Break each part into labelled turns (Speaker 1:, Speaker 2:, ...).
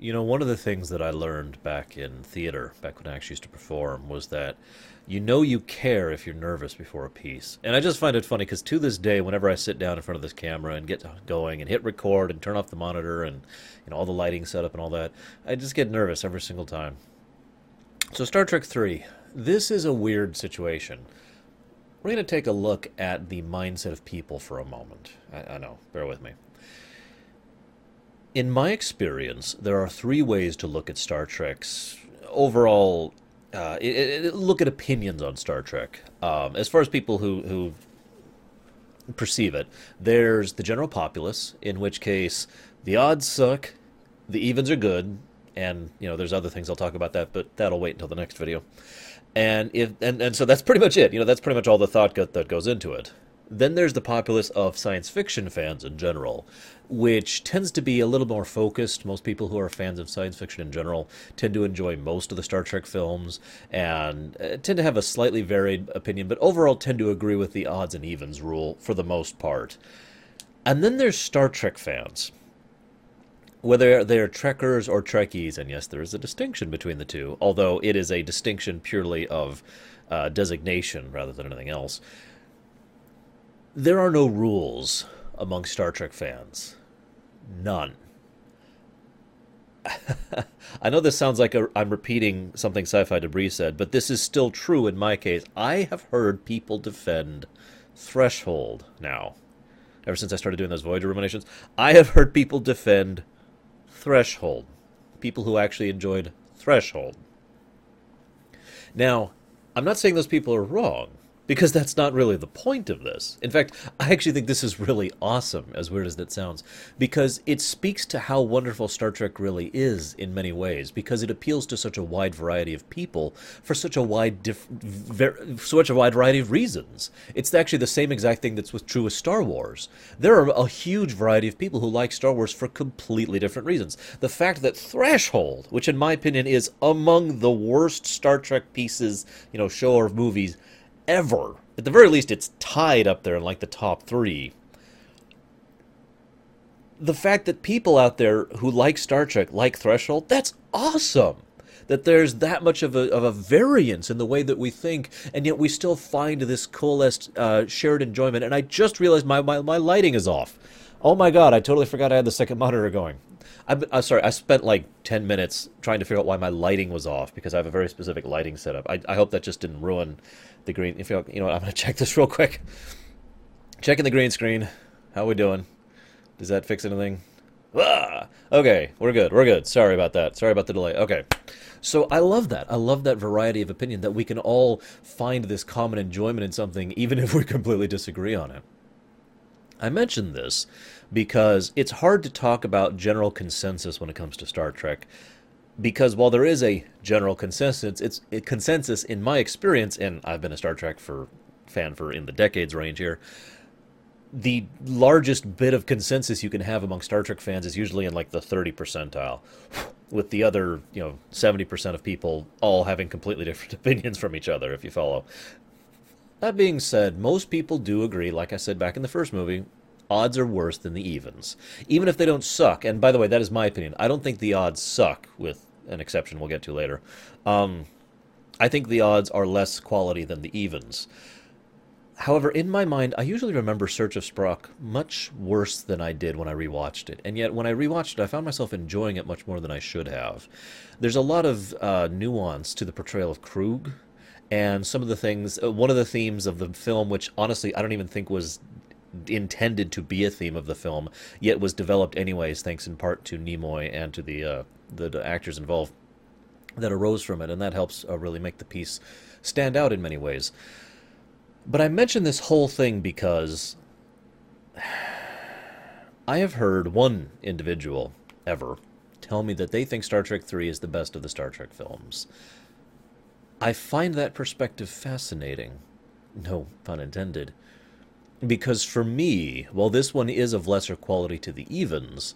Speaker 1: You know, one of the things that I learned back in theater, back when I actually used to perform, was that you know you care if you're nervous before a piece. And I just find it funny because to this day, whenever I sit down in front of this camera and get going and hit record and turn off the monitor and you know all the lighting setup and all that, I just get nervous every single time. So Star Trek 3, this is a weird situation. We're going to take a look at the mindset of people for a moment. I, I know, bear with me. In my experience, there are three ways to look at Star Trek's overall. Uh, it, it, look at opinions on Star Trek. Um, as far as people who who perceive it, there's the general populace, in which case the odds suck, the evens are good, and you know there's other things I'll talk about that, but that'll wait until the next video. And if and, and so that's pretty much it. You know that's pretty much all the thought that goes into it. Then there's the populace of science fiction fans in general, which tends to be a little more focused. Most people who are fans of science fiction in general tend to enjoy most of the Star Trek films and uh, tend to have a slightly varied opinion, but overall tend to agree with the odds and evens rule for the most part. And then there's Star Trek fans. Whether they're Trekkers or Trekkies, and yes, there is a distinction between the two, although it is a distinction purely of uh, designation rather than anything else there are no rules among Star Trek fans. None. I know this sounds like i am repeating something Sci Fi Debris said, but this is still true in my case. I have heard people defend Threshold now. Ever since I started doing those Voyager ruminations, I have heard people defend Threshold. People who actually enjoyed Threshold. Now, I'm not saying those people are wrong because that's not really the point of this. In fact, I actually think this is really awesome, as weird as that sounds, because it speaks to how wonderful Star Trek really is in many ways, because it appeals to such a wide variety of people for such a wide, dif- ver- such a wide variety of reasons. It's actually the same exact thing that's true with Star Wars. There are a huge variety of people who like Star Wars for completely different reasons. The fact that Threshold, which in my opinion is among the worst Star Trek pieces, you know, show or movies ever. At the very least, it's tied up there in like the top three. The fact that people out there who like Star Trek like Threshold, that's awesome. That there's that much of a, of a variance in the way that we think, and yet we still find this coalesced uh, shared enjoyment. And I just realized my, my, my lighting is off. Oh my god, I totally forgot I had the second monitor going. I'm, I'm, sorry, I spent like 10 minutes trying to figure out why my lighting was off because I have a very specific lighting setup. I, I hope that just didn't ruin the green. If you, you know what, I'm going to check this real quick. Checking the green screen. How are we doing? Does that fix anything? Ah! Okay, we're good. We're good. Sorry about that. Sorry about the delay. Okay. So I love that. I love that variety of opinion that we can all find this common enjoyment in something even if we completely disagree on it. I mention this because it's hard to talk about general consensus when it comes to Star Trek because while there is a general consensus, it's a consensus in my experience, and I've been a Star Trek for fan for in the decades range here. The largest bit of consensus you can have among Star Trek fans is usually in like the 30 percentile, with the other, you know, 70% of people all having completely different opinions from each other, if you follow. That being said, most people do agree, like I said back in the first movie, odds are worse than the evens. Even if they don't suck, and by the way, that is my opinion. I don't think the odds suck, with an exception we'll get to later. Um, I think the odds are less quality than the evens. However, in my mind, I usually remember Search of Spock much worse than I did when I rewatched it. And yet, when I rewatched it, I found myself enjoying it much more than I should have. There's a lot of uh, nuance to the portrayal of Kruge, and some of the things. Uh, one of the themes of the film, which honestly I don't even think was intended to be a theme of the film, yet was developed anyways, thanks in part to Nimoy and to the uh, the, the, actors involved that arose from it, and that helps uh, really make the piece stand out in many ways. But I mention this whole thing because I have heard one individual ever tell me that they think Star Trek 3 is the best of the Star Trek films. I find that perspective fascinating. No pun intended. Because for me, while this one is of lesser quality to the evens,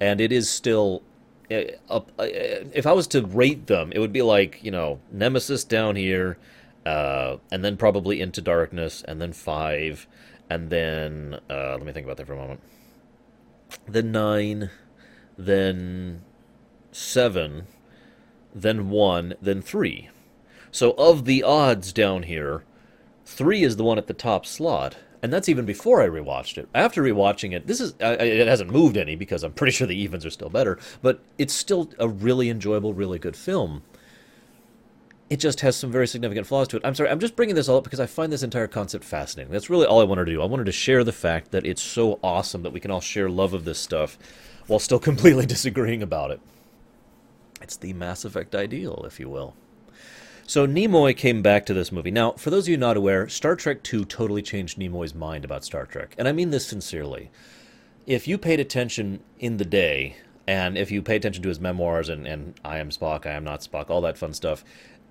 Speaker 1: and it is still uh, uh, if I was to rate them, it would be like you know Nemesis down here, uh, and then probably Into Darkness, and then five, and then uh, let me think about that for a moment. Then nine, then seven, then one, then three. So of the odds down here, three is the one at the top slot, and that's even before I rewatched it. After rewatching it, this is uh, it hasn't moved any because I'm pretty sure the evens are still better, but it's still a really enjoyable, really good film. It just has some very significant flaws to it. I'm sorry, I'm just bringing this all up because I find this entire concept fascinating. That's really all I wanted to do. I wanted to share the fact that it's so awesome that we can all share love of this stuff while still completely disagreeing about it. It's the Mass Effect ideal, if you will. So Nimoy came back to this movie. Now, for those of you not aware, Star Trek II totally changed Nimoy's mind about Star Trek. And I mean this sincerely. If you paid attention in the day, and if you pay attention to his memoirs and, and I am Spock, I am not Spock, all that fun stuff,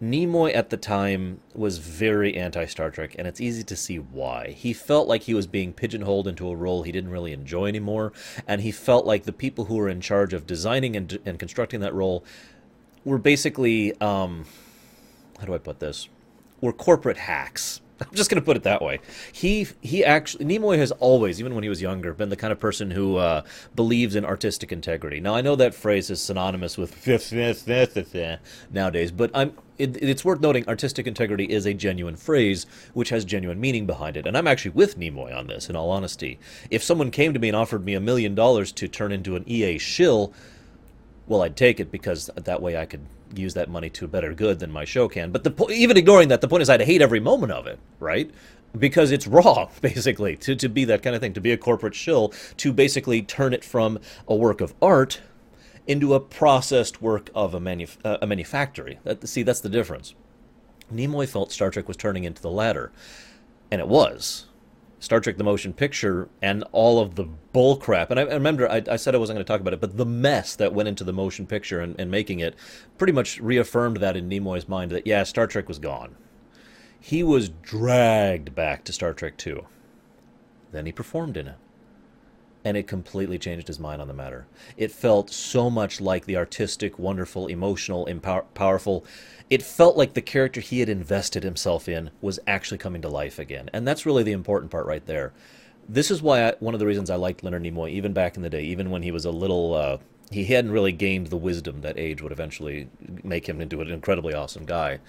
Speaker 1: Nimoy at the time was very anti Star Trek, and it's easy to see why. He felt like he was being pigeonholed into a role he didn't really enjoy anymore, and he felt like the people who were in charge of designing and, and constructing that role were basically. Um, how do I put this? Were corporate hacks. I'm just going to put it that way. He he actually Nimoy has always, even when he was younger, been the kind of person who uh, believes in artistic integrity. Now I know that phrase is synonymous with nowadays, but I'm it, it's worth noting artistic integrity is a genuine phrase which has genuine meaning behind it. And I'm actually with Nimoy on this. In all honesty, if someone came to me and offered me a million dollars to turn into an EA shill, well, I'd take it because that way I could use that money to a better good than my show can. But the po- even ignoring that, the point is I'd hate every moment of it, right? Because it's wrong, basically, to, to be that kind of thing, to be a corporate shill, to basically turn it from a work of art into a processed work of a, manu- uh, a manufactory. That, see, that's the difference. Nimoy felt Star Trek was turning into the latter, and it was. Star Trek the Motion Picture and all of the bull crap. And I, I remember I, I, said I wasn't going to talk about it, but the mess that went into the motion picture and, and making it pretty much reaffirmed that in Nimoy's mind that, yeah, Star Trek was gone. He was dragged back to Star Trek 2. Then he performed in it. And it completely changed his mind on the matter. It felt so much like the artistic, wonderful, emotional, empower- powerful it felt like the character he had invested himself in was actually coming to life again. And that's really the important part right there. This is why I, one of the reasons I liked Leonard Nimoy, even back in the day, even when he was a little, uh, he hadn't really gained the wisdom that age would eventually make him into an incredibly awesome guy.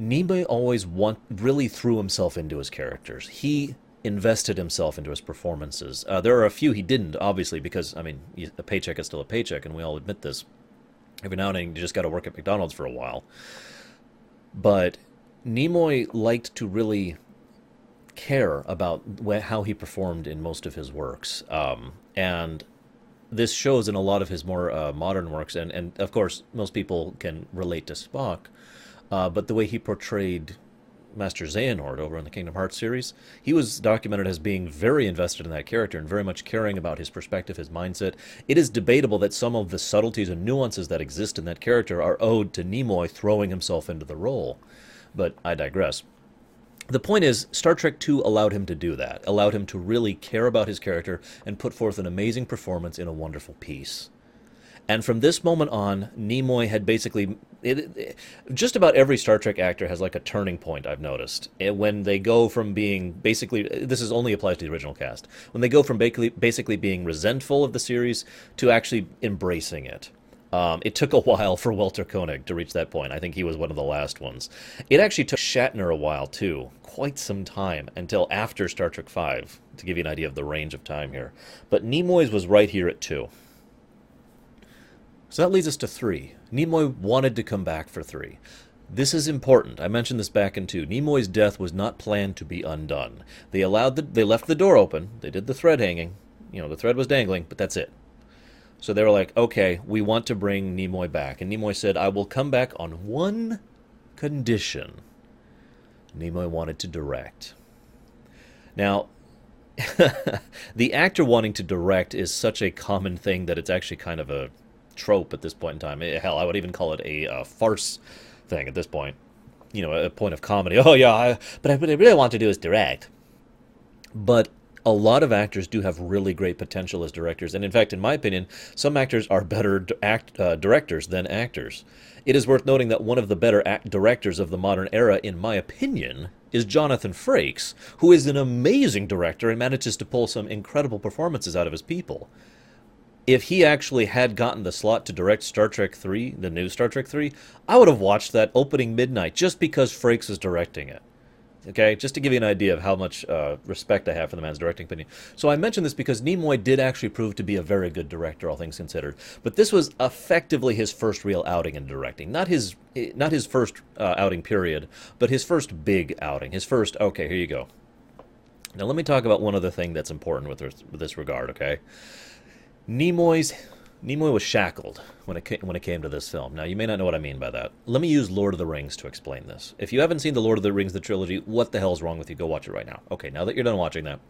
Speaker 1: Nimoy always want, really threw himself into his characters. He invested himself into his performances. Uh, there are a few he didn't, obviously, because, I mean, a paycheck is still a paycheck, and we all admit this every now and then you just got to work at McDonald's for a while. But Nimoy liked to really care about how he performed in most of his works, um, and this shows in a lot of his more uh, modern works. And, and of course, most people can relate to Spock, uh, but the way he portrayed Master Xehanort over in the Kingdom Hearts series, he was documented as being very invested in that character and very much caring about his perspective, his mindset. It is debatable that some of the subtleties and nuances that exist in that character are owed to Nimoy throwing himself into the role. But I digress. The point is, Star Trek II allowed him to do that, allowed him to really care about his character and put forth an amazing performance in a wonderful piece. And from this moment on, Nimoy had basically. It, it, just about every Star Trek actor has like a turning point, I've noticed. When they go from being basically. This is only applies to the original cast. When they go from basically, basically being resentful of the series to actually embracing it. Um, it took a while for Walter Koenig to reach that point. I think he was one of the last ones. It actually took Shatner a while, too. Quite some time, until after Star Trek V, to give you an idea of the range of time here. But Nimoy's was right here at 2. So that leads us to three. Nimoy wanted to come back for three. This is important. I mentioned this back in two. Nimoy's death was not planned to be undone. They allowed the, they left the door open. They did the thread hanging. You know, the thread was dangling, but that's it. So they were like, okay, we want to bring Nimoy back. And Nimoy said, I will come back on one condition. Nimoy wanted to direct. Now, the actor wanting to direct is such a common thing that it's actually kind of a trope at this point in time. Eh, hell, I would even call it a uh, farce thing at this point. You know, a point of comedy. Oh yeah, I, but what I really want to do is direct. But a lot of actors do have really great potential as directors, and in fact, in my opinion, some actors are better act, uh, directors than actors. It is worth noting that one of the better act- directors of the modern era, in my opinion, is Jonathan Frakes, who is an amazing director and manages to pull some incredible performances out of his people if he actually had gotten the slot to direct Star Trek 3, the new Star Trek 3, I would have watched that opening midnight just because Frakes is directing it. Okay, just to give you an idea of how much uh, respect I have for the man's directing opinion. So I mention this because Nimoy did actually prove to be a very good director, all things considered. But this was effectively his first real outing in directing, not his not his first uh, outing period, but his first big outing. His first. Okay, here you go. Now let me talk about one other thing that's important with, with this regard. Okay, Nimoy's Nimoy was shackled when it came, when it came to this film. Now, you may not know what I mean by that. Let me use Lord of the Rings to explain this. If you haven't seen the Lord of the Rings the trilogy, what the hell is wrong with you? Go watch it right now. Okay, now that you're done watching that.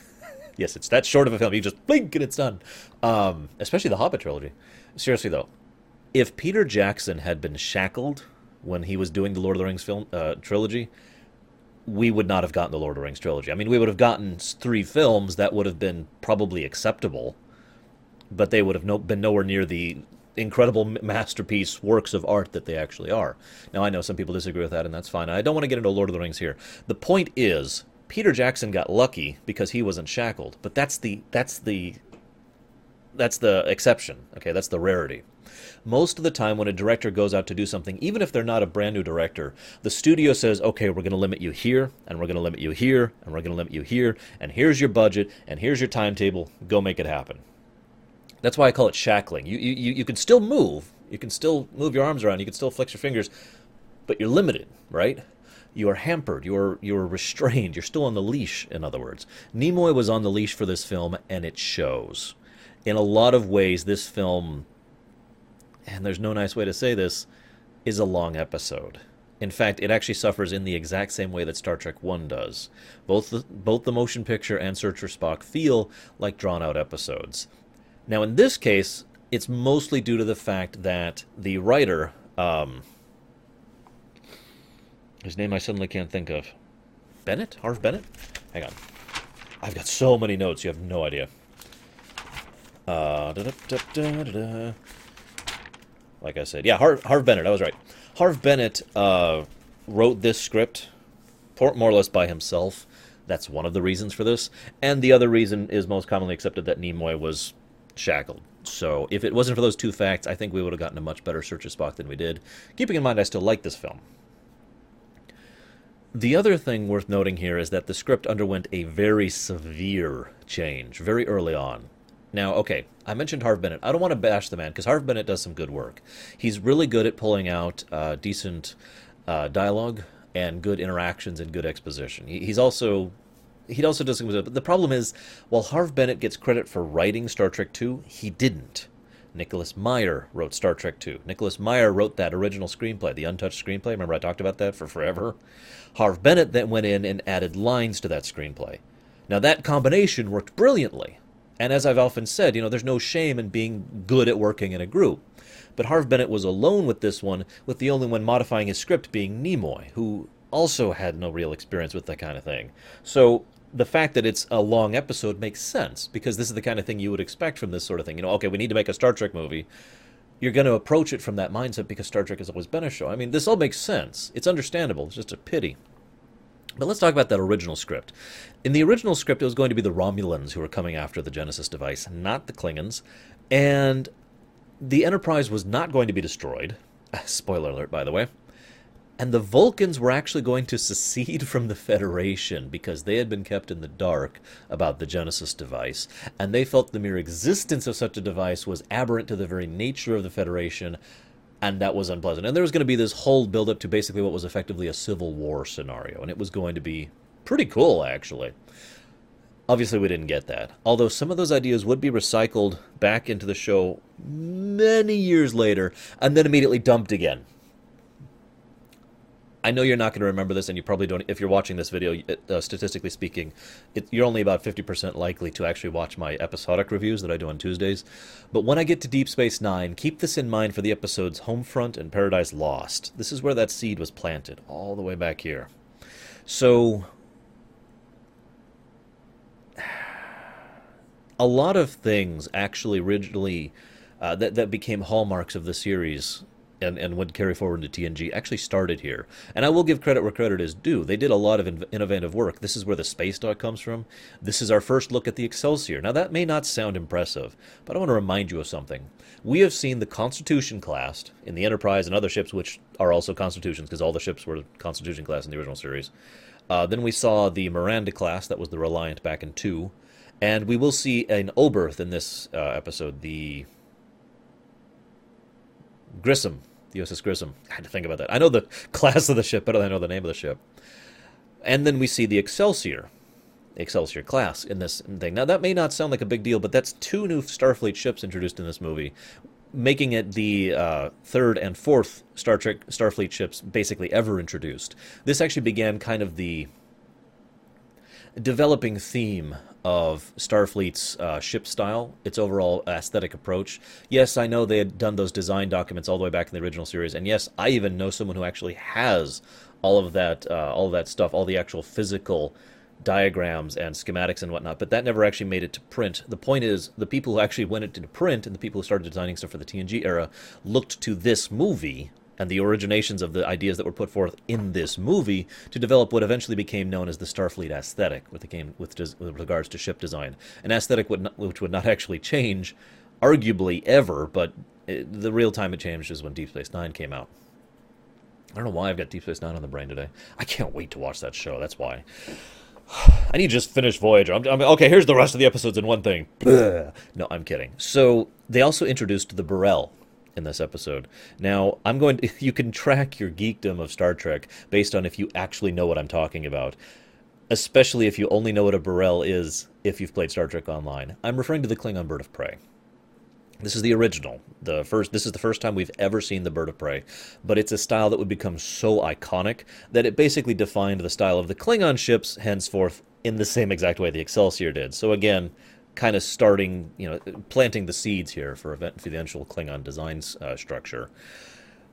Speaker 1: yes, it's that short of a film. You just blink and it's done. Um, especially the Hobbit trilogy. Seriously though, if Peter Jackson had been shackled when he was doing the Lord of the Rings film uh, trilogy, we would not have gotten the Lord of the Rings trilogy. I mean, we would have gotten three films that would have been probably acceptable but they would have no, been nowhere near the incredible masterpiece works of art that they actually are. Now, I know some people disagree with that, and that's fine. I don't want to get into Lord of the Rings here. The point is, Peter Jackson got lucky because he wasn't shackled, but that's the that's the that's the exception. Okay, that's the rarity. Most of the time, when a director goes out to do something, even if they're not a brand new director, the studio says, okay, we're going to limit you here, and we're going to limit you here, and we're going to limit you here, and here's your budget, and here's your timetable. Go make it happen. That's why I call it shackling. You, you, you can still move. You can still move your arms around. You can still flex your fingers, but you're limited, right? You are hampered. You're you're restrained. You're still on the leash. In other words, Nimoy was on the leash for this film, and it shows. In a lot of ways, this film, and there's no nice way to say this, is a long episode. In fact, it actually suffers in the exact same way that Star Trek One does. Both the, both the motion picture and Search for Spock feel like drawn out episodes. Now, in this case, it's mostly due to the fact that the writer, um, his name I suddenly can't think of, Bennett, Harve Bennett. Hang on, I've got so many notes. You have no idea. Uh, da, da, da, like I said, yeah, Harve, Harve Bennett. I was right. Harve Bennett uh, wrote this script more or less by himself. That's one of the reasons for this. And the other reason is most commonly accepted that Nimoy was shackled. So if it wasn't for those two facts, I think we would have gotten a much better Search of Spock than we did. Keeping in mind, I still like this film. The other thing worth noting here is that the script underwent a very severe change very early on. Now, okay, I mentioned Harve Bennett. I don't want to bash the man because Harve Bennett does some good work. He's really good at pulling out uh, decent uh, dialogue and good interactions and good exposition. He, he's also he also does things. But the problem is, while Harve Bennett gets credit for writing Star Trek II, he didn't. Nicholas Meyer wrote Star Trek II. Nicholas Meyer wrote that original screenplay, the untouched screenplay. Remember I talked about that for forever? Harve Bennett then went in and added lines to that screenplay. Now that combination worked brilliantly. And as I've often said, you know, there's no shame in being good at working in a group. But Harve Bennett was alone with this one, with the only one modifying his script being Nimoy, who also had no real experience with that kind of thing. So the fact that it's a long episode makes sense because this is the kind of thing you would expect from this sort of thing. You know, okay, we need to make a Star Trek movie. You're going to approach it from that mindset because Star Trek has always been a show. I mean, this all makes sense. It's understandable. It's just a pity. But let's talk about that original script. In the original script, it was going to be the Romulans who were coming after the Genesis device, not the Klingons. And the Enterprise was not going to be destroyed. Spoiler alert, by the way. And the Vulcans were actually going to secede from the Federation because they had been kept in the dark about the Genesis device, and they felt the mere existence of such a device was aberrant to the very nature of the Federation, and that was unpleasant. And there was going to be this whole build-up to basically what was effectively a civil war scenario, and it was going to be pretty cool, actually. Obviously, we didn't get that. Although some of those ideas would be recycled back into the show many years later, and then immediately dumped again I know you're not going to remember this, and you probably don't. If you're watching this video, uh, statistically speaking, it, you're only about 50% likely to actually watch my episodic reviews that I do on Tuesdays. But when I get to Deep Space Nine, keep this in mind for the episodes Homefront and Paradise Lost. This is where that seed was planted, all the way back here. So, a lot of things actually originally uh, that that became hallmarks of the series and, and would carry forward into TNG actually started here. And I will give credit where credit is due. They did a lot of in- innovative work. This is where the space dock comes from. This is our first look at the Excelsior. Now, that may not sound impressive, but I want to remind you of something. We have seen the Constitution class in the Enterprise and other ships, which are also Constitutions, because all the ships were Constitution class in the original series. Uh, then we saw the Miranda class, that was the Reliant back in 2. And we will see an Oberth in this uh, episode, the Grissom, the USS Grissom. I had to think about that. I know the class of the ship better than I know the name of the ship. And then we see the Excelsior, Excelsior class in this thing. Now, that may not sound like a big deal, but that's two new Starfleet ships introduced in this movie, making it the uh, third and fourth Star Trek Starfleet ships basically ever introduced. This actually began kind of the developing theme of Starfleet's uh, ship style, its overall aesthetic approach. Yes, I know they had done those design documents all the way back in the original series, and yes, I even know someone who actually has all of that, uh, all of that stuff, all the actual physical diagrams and schematics and whatnot. But that never actually made it to print. The point is, the people who actually went into print and the people who started designing stuff for the TNG era looked to this movie and the originations of the ideas that were put forth in this movie to develop what eventually became known as the Starfleet aesthetic with, the with, with regards to ship design. An aesthetic would not, which would not actually change, arguably ever, but it, the real time it changed is when Deep Space Nine came out. I don't know why I've got Deep Space Nine on the brain today. I can't wait to watch that show. That's why. I need to just finish Voyager. I'm, I'm, okay, here's the rest of the episodes in one thing. No, I'm kidding. So they also introduced the B'rel in this episode. Now, I'm going to, you can track your geekdom of Star Trek based on if you actually know what I'm talking about. Especially if you only know what a B'rel is if you've played Star Trek Online. I'm referring to the Klingon bird of prey. This is the original. The first this is the first time we've ever seen the bird of prey, but it's a style that would become so iconic that it basically defined the style of the Klingon ships henceforth in the same exact way the Excelsior did. So again, kind of starting, you know, planting the seeds here for, event, for the eventual Klingon design uh, structure.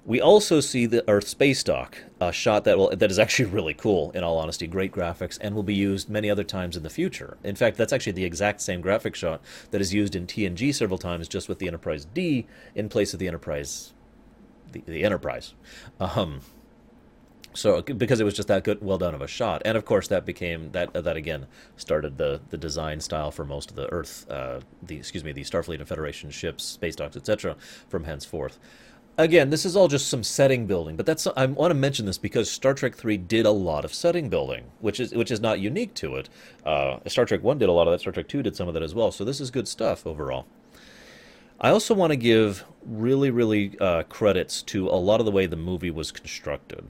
Speaker 1: We also see the Earth space dock, a shot that will that is actually really cool. In all honesty, great graphics, and will be used many other times in the future. In fact, that's actually the exact same graphic shot that is used in TNG several times, just with the Enterprise D in place of the Enterprise, the, the Enterprise. Um, so because it was just that good, well done of a shot, and of course that became that that again started the the design style for most of the Earth, uh, the excuse me, the Starfleet and Federation ships, space docks, etc. From henceforth. Again, this is all just some setting building, but that's I want to mention this because Star Trek Three did a lot of setting building, which is which is not unique to it. Uh, Star Trek One did a lot of that. Star Trek Two did some of that as well. So this is good stuff overall. I also want to give really, really uh, credits to a lot of the way the movie was constructed.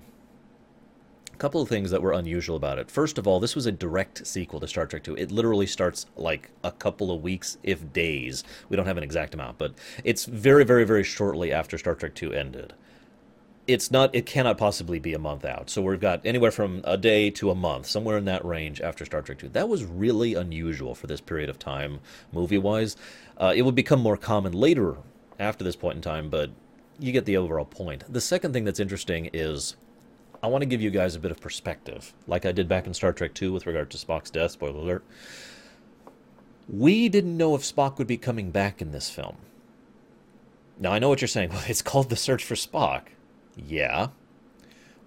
Speaker 1: A couple of things that were unusual about it. First of all, this was a direct sequel to Star Trek II. It literally starts like a couple of weeks, if days. We don't have an exact amount, but it's very, very, very shortly after Star Trek II ended. It's not, it cannot possibly be a month out. So we've got anywhere from a day to a month, somewhere in that range after Star Trek II. That was really unusual for this period of time, movie wise. Uh, it would become more common later after this point in time, but you get the overall point. The second thing that's interesting is I want to give you guys a bit of perspective, like I did back in Star Trek II with regard to Spock's death. Spoiler alert. We didn't know if Spock would be coming back in this film. Now, I know what you're saying. Well, it's called The Search for Spock. Yeah.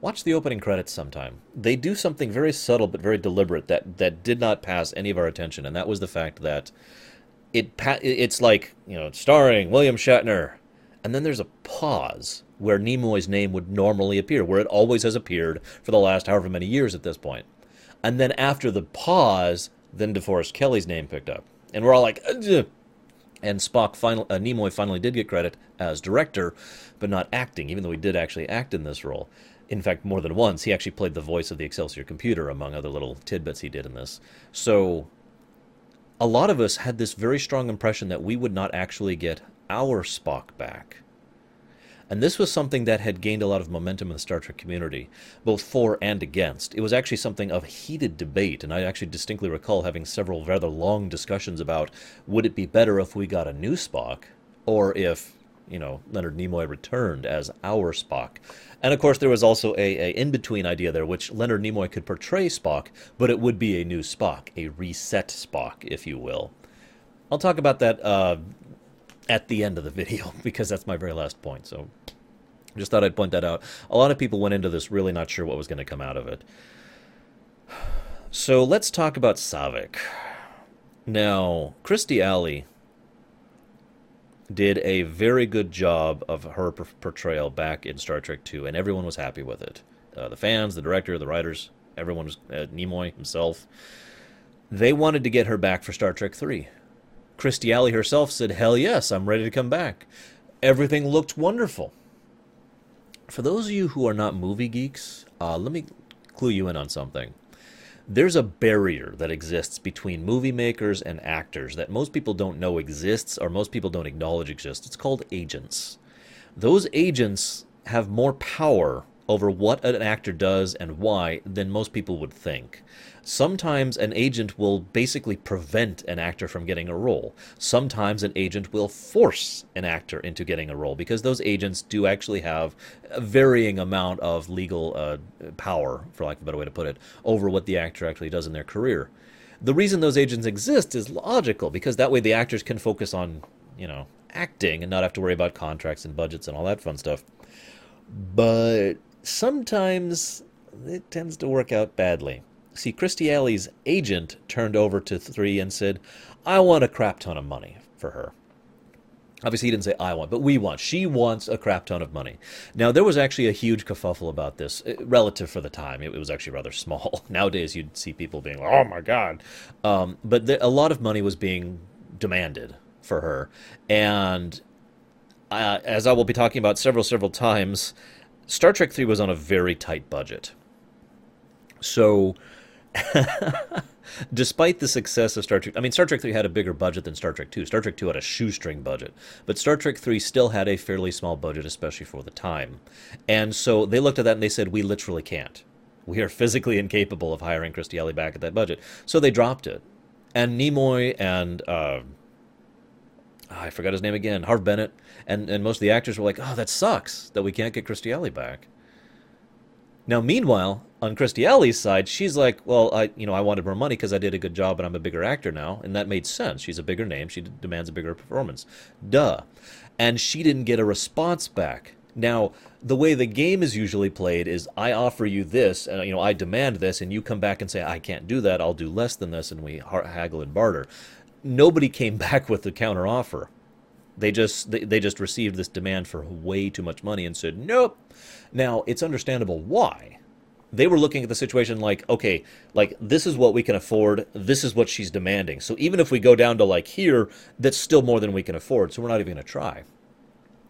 Speaker 1: Watch the opening credits sometime. They do something very subtle but very deliberate that, that did not pass any of our attention, and that was the fact that it it's like, you know, starring William Shatner, and then there's a pause where Nimoy's name would normally appear, where it always has appeared for the last however many years at this point. And then after the pause, then DeForest Kelley's name picked up. And we're all like, Ugh. and Spock final, uh, Nimoy finally did get credit as director, but not acting, even though he did actually act in this role. In fact, more than once, he actually played the voice of the Excelsior computer, among other little tidbits he did in this. So, a lot of us had this very strong impression that we would not actually get our Spock back. And this was something that had gained a lot of momentum in the Star Trek community, both for and against. It was actually something of heated debate, and I actually distinctly recall having several rather long discussions about would it be better if we got a new Spock, or if, you know, Leonard Nimoy returned as our Spock. And of course, there was also a, a in between idea there, which Leonard Nimoy could portray Spock, but it would be a new Spock, a reset Spock, if you will. I'll talk about that uh, at the end of the video because that's my very last point. So just thought I'd point that out. A lot of people went into this really not sure what was going to come out of it. So let's talk about Saavik. Now, Kirstie Alley did a very good job of her portrayal back in Star Trek 2, and everyone was happy with it. Uh, the fans, the director, the writers, everyone was uh, Nimoy himself. They wanted to get her back for Star Trek 3 Kirstie Alley herself said, Hell yes, I'm ready to come back. Everything looked wonderful. For those of you who are not movie geeks, uh, let me clue you in on something. There's a barrier that exists between movie makers and actors that most people don't know exists or most people don't acknowledge exists. It's called agents. Those agents have more power over what an actor does and why than most people would think. Sometimes an agent will basically prevent an actor from getting a role. Sometimes an agent will force an actor into getting a role because those agents do actually have a varying amount of legal uh, power, for lack of a better way to put it, over what the actor actually does in their career. The reason those agents exist is logical because that way the actors can focus on, you know, acting and not have to worry about contracts and budgets and all that fun stuff. But sometimes it tends to work out badly. See, Kirstie Alley's agent turned over to three and said, I want a crap ton of money for her. Obviously, he didn't say I want, but we want. She wants a crap ton of money. Now, there was actually a huge kerfuffle about this, uh, relative for the time. It, was actually rather small. Nowadays, you'd see people being like, "Oh my god," um, but a lot of money was being demanded for her, and uh, as I will be talking about several, several times, Star Trek Three was on a very tight budget. So despite the success of Star Trek, I mean, Star Trek 3 had a bigger budget than Star Trek 2. Star Trek 2 had a shoestring budget, but Star Trek 3 still had a fairly small budget, especially for the time. And so they looked at that and they said, we literally can't. We are physically incapable of hiring Kirstie Alley back at that budget. So they dropped it. And Nimoy and, uh, I forgot his name again, Harve Bennett, and, and most of the actors were like, oh, that sucks that we can't get Kirstie Alley back. Now, meanwhile, on Kirstie Alley's side, she's like, well, I, you know, I wanted more money because I did a good job and I'm a bigger actor now, and that made sense. She's a bigger name. She demands a bigger performance. Duh. And she didn't get a response back. Now, the way the game is usually played is I offer you this, and you know, I demand this, and you come back and say I can't do that. I'll do less than this, and we haggle and barter. Nobody came back with the counter offer. They just they, they just received this demand for way too much money and said nope. Now it's understandable why. They were looking at the situation like, okay, like this is what we can afford. This is what she's demanding. So even if we go down to like here, that's still more than we can afford. So we're not even going to try.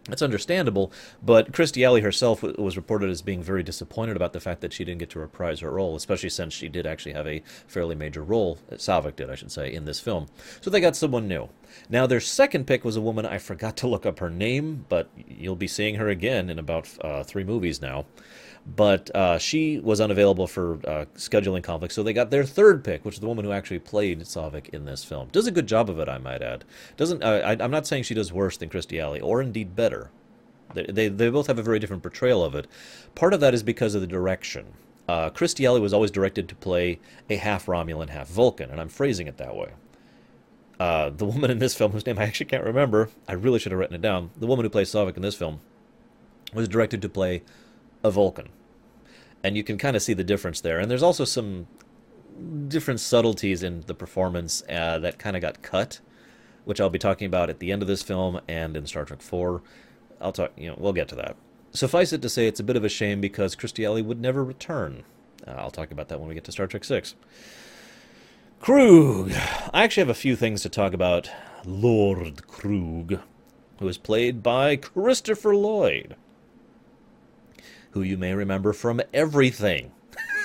Speaker 1: That's understandable, but Kirstie Alley herself was reported as being very disappointed about the fact that she didn't get to reprise her role, especially since she did actually have a fairly major role, Saavik did, I should say, in this film. So they got someone new. Now, their second pick was a woman, I forgot to look up her name, but you'll be seeing her again in about uh, three movies now but uh, she was unavailable for uh, scheduling conflicts, so they got their third pick, which is the woman who actually played Saavik in this film. Does a good job of it, I might add. Doesn't uh, I, am not saying she does worse than Kirstie Alley, or indeed better. They, they, they both have a very different portrayal of it. Part of that is because of the direction. Uh, Kirstie Alley was always directed to play a half Romulan, half Vulcan, and I'm phrasing it that way. Uh, the woman in this film, whose name I actually can't remember, I really should have written it down. The woman who plays Saavik in this film was directed to play a Vulcan and you can kind of see the difference there. And there's also some different subtleties in the performance uh, that kind of got cut, which I'll be talking about at the end of this film and in Star Trek 4. I'll talk, you know, we'll get to that. Suffice it to say, it's a bit of a shame because Kirstie Alley would never return. Uh, I'll talk about that when we get to Star Trek 6. Kruge! I actually have a few things to talk about. Lord Kruge, who is played by Christopher Lloyd who you may remember from everything.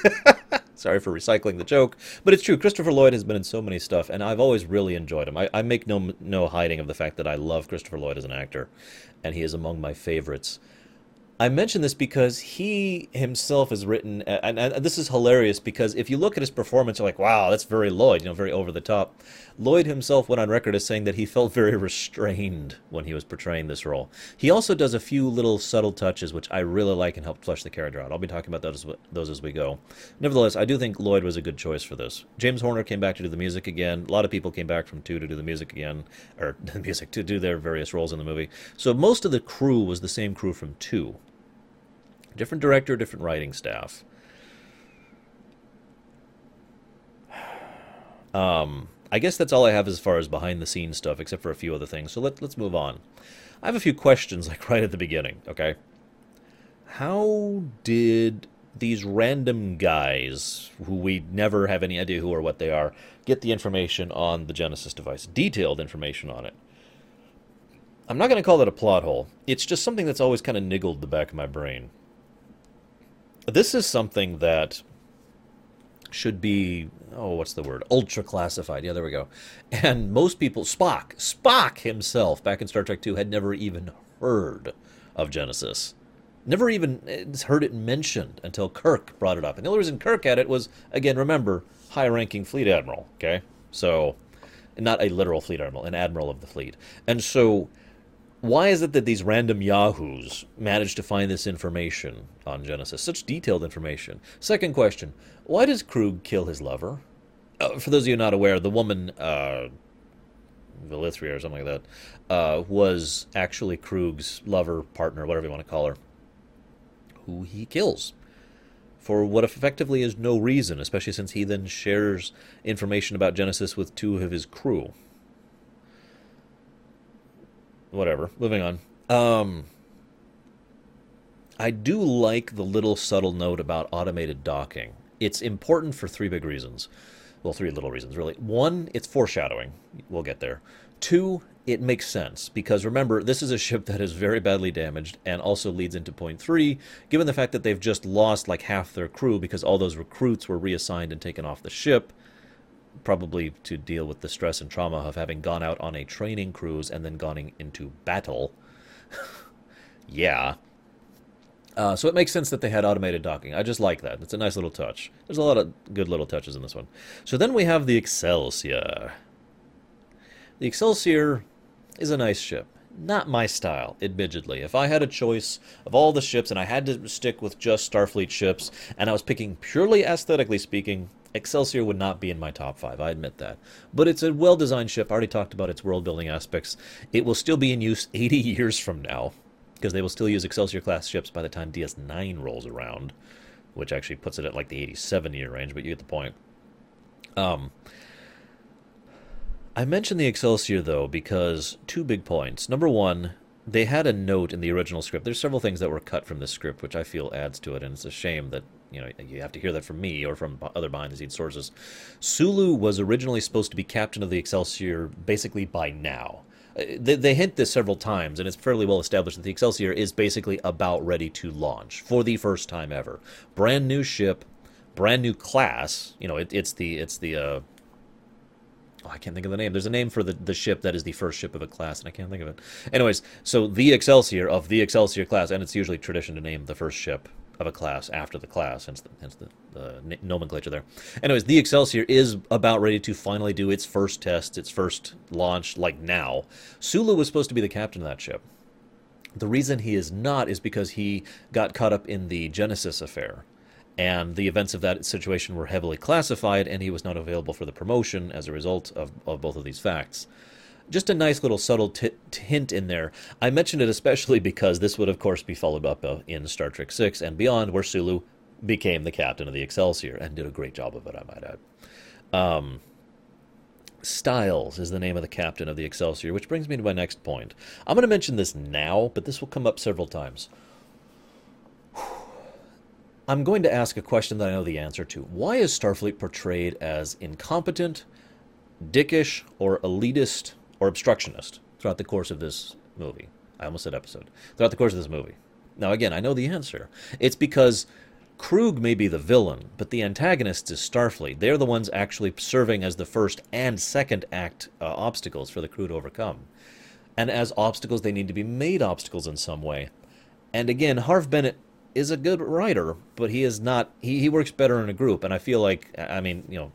Speaker 1: Sorry for recycling the joke, but it's true. Christopher Lloyd has been in so many stuff, and I've always really enjoyed him. I, I make no no hiding of the fact that I love Christopher Lloyd as an actor, and he is among my favorites. I mention this because he himself has written, and, and, this is hilarious because if you look at his performance, you're like, wow, that's very Lloyd, you know, very over the top. Lloyd himself went on record as saying that he felt very restrained when he was portraying this role. He also does a few little subtle touches which I really like and help flesh the character out. I'll be talking about those, those as we go. Nevertheless, I do think Lloyd was a good choice for this. James Horner came back to do the music again. A lot of people came back from 2 to do the music again, or the music to do their various roles in the movie. So most of the crew was the same crew from 2 Different director, different writing staff. Um, I guess that's all I have as far as behind the scenes stuff, except for a few other things. So let, let's move on. I have a few questions, like right at the beginning, okay? How did these random guys, who we never have any idea who or what they are, get the information on the Genesis device? Detailed information on it. I'm not going to call that a plot hole. It's just something that's always kind of niggled the back of my brain. This is something that should be oh what's the word? Ultra classified. Yeah there we go. And most people spock spock himself back in star trek 2 had never even heard of genesis. Never even eh, heard it mentioned until kirk brought it up. And the only reason kirk had it was again remember high ranking fleet admiral okay? So not a literal fleet admiral an admiral of the fleet. And so why is it that these random yahoos manage to find this information on Genesis? Such detailed information. Second question Why does Kruge kill his lover? Uh, for those of you not aware, the woman, uh, Valeria or something like that, uh, was actually Kruge's lover, partner, whatever you want to call her, who he kills for what effectively is no reason, especially since he then shares information about Genesis with two of his crew whatever. Moving on. Um, I do like the little subtle note about automated docking. It's important for three big reasons. Well, three little reasons, really. One, it's foreshadowing. We'll get there. Two, it makes sense because remember, this is a ship that is very badly damaged and also leads into point three, given the fact that they've just lost like half their crew because all those recruits were reassigned and taken off the ship probably to deal with the stress and trauma of having gone out on a training cruise and then gone into battle. yeah. Uh, so it makes sense that they had automated docking. I just like that. It's a nice little touch. There's a lot of good little touches in this one. So then we have the Excelsior. The Excelsior is a nice ship. Not my style, admittedly. If I had a choice of all the ships and I had to stick with just Starfleet ships, and I was picking purely aesthetically speaking, Excelsior would not be in my top five, I admit that. But it's a well designed ship. I already talked about its world building aspects. It will still be in use 80 years from now, because they will still use Excelsior class ships by the time DS9 rolls around, which actually puts it at like the 87 year range, but you get the point. Um, I mentioned the Excelsior though because two big points. Number one, they had a note in the original script. There's several things that were cut from this script, which I feel adds to it, and it's a shame that you know you have to hear that from me or from other behind the scenes sources. Sulu was originally supposed to be captain of the Excelsior basically by now. Uh, they, they hint this several times, and it's fairly well established that the Excelsior is basically about ready to launch for the first time ever. Brand new ship, brand new class. You know, it, it's the it's the uh, oh, I can't think of the name. There's a name for the, the ship that is the first ship of a class, and I can't think of it. Anyways, so the Excelsior of the Excelsior class, and it's usually tradition to name the first ship of a class after the class, hence the, hence the, the nomenclature there. Anyways, the Excelsior is about ready to finally do its first test, its first launch, like now. Sulu was supposed to be the captain of that ship. The reason he is not is because he got caught up in the Genesis affair and the events of that situation were heavily classified, and he was not available for the promotion as a result of, of both of these facts. Just a nice little subtle t- hint in there. I mentioned it especially because this would, of course, be followed up in Star Trek Six and beyond, where Sulu became the captain of the Excelsior and did a great job of it, I might add. Um, Styles is the name of the captain of the Excelsior, which brings me to my next point. I'm going to mention this now, but this will come up several times. I'm going to ask a question that I know the answer to. Why is Starfleet portrayed as incompetent, dickish, or elitist, or obstructionist throughout the course of this movie? I almost said episode. Throughout the course of this movie. Now, again, I know the answer. It's because Kruge may be the villain, but the antagonists is Starfleet. They're the ones actually serving as the first and second act uh, obstacles for the crew to overcome. And as obstacles, they need to be made obstacles in some way. And again, Harve Bennett is a good writer, but he is not. He, he works better in a group, and I feel like I mean, you know,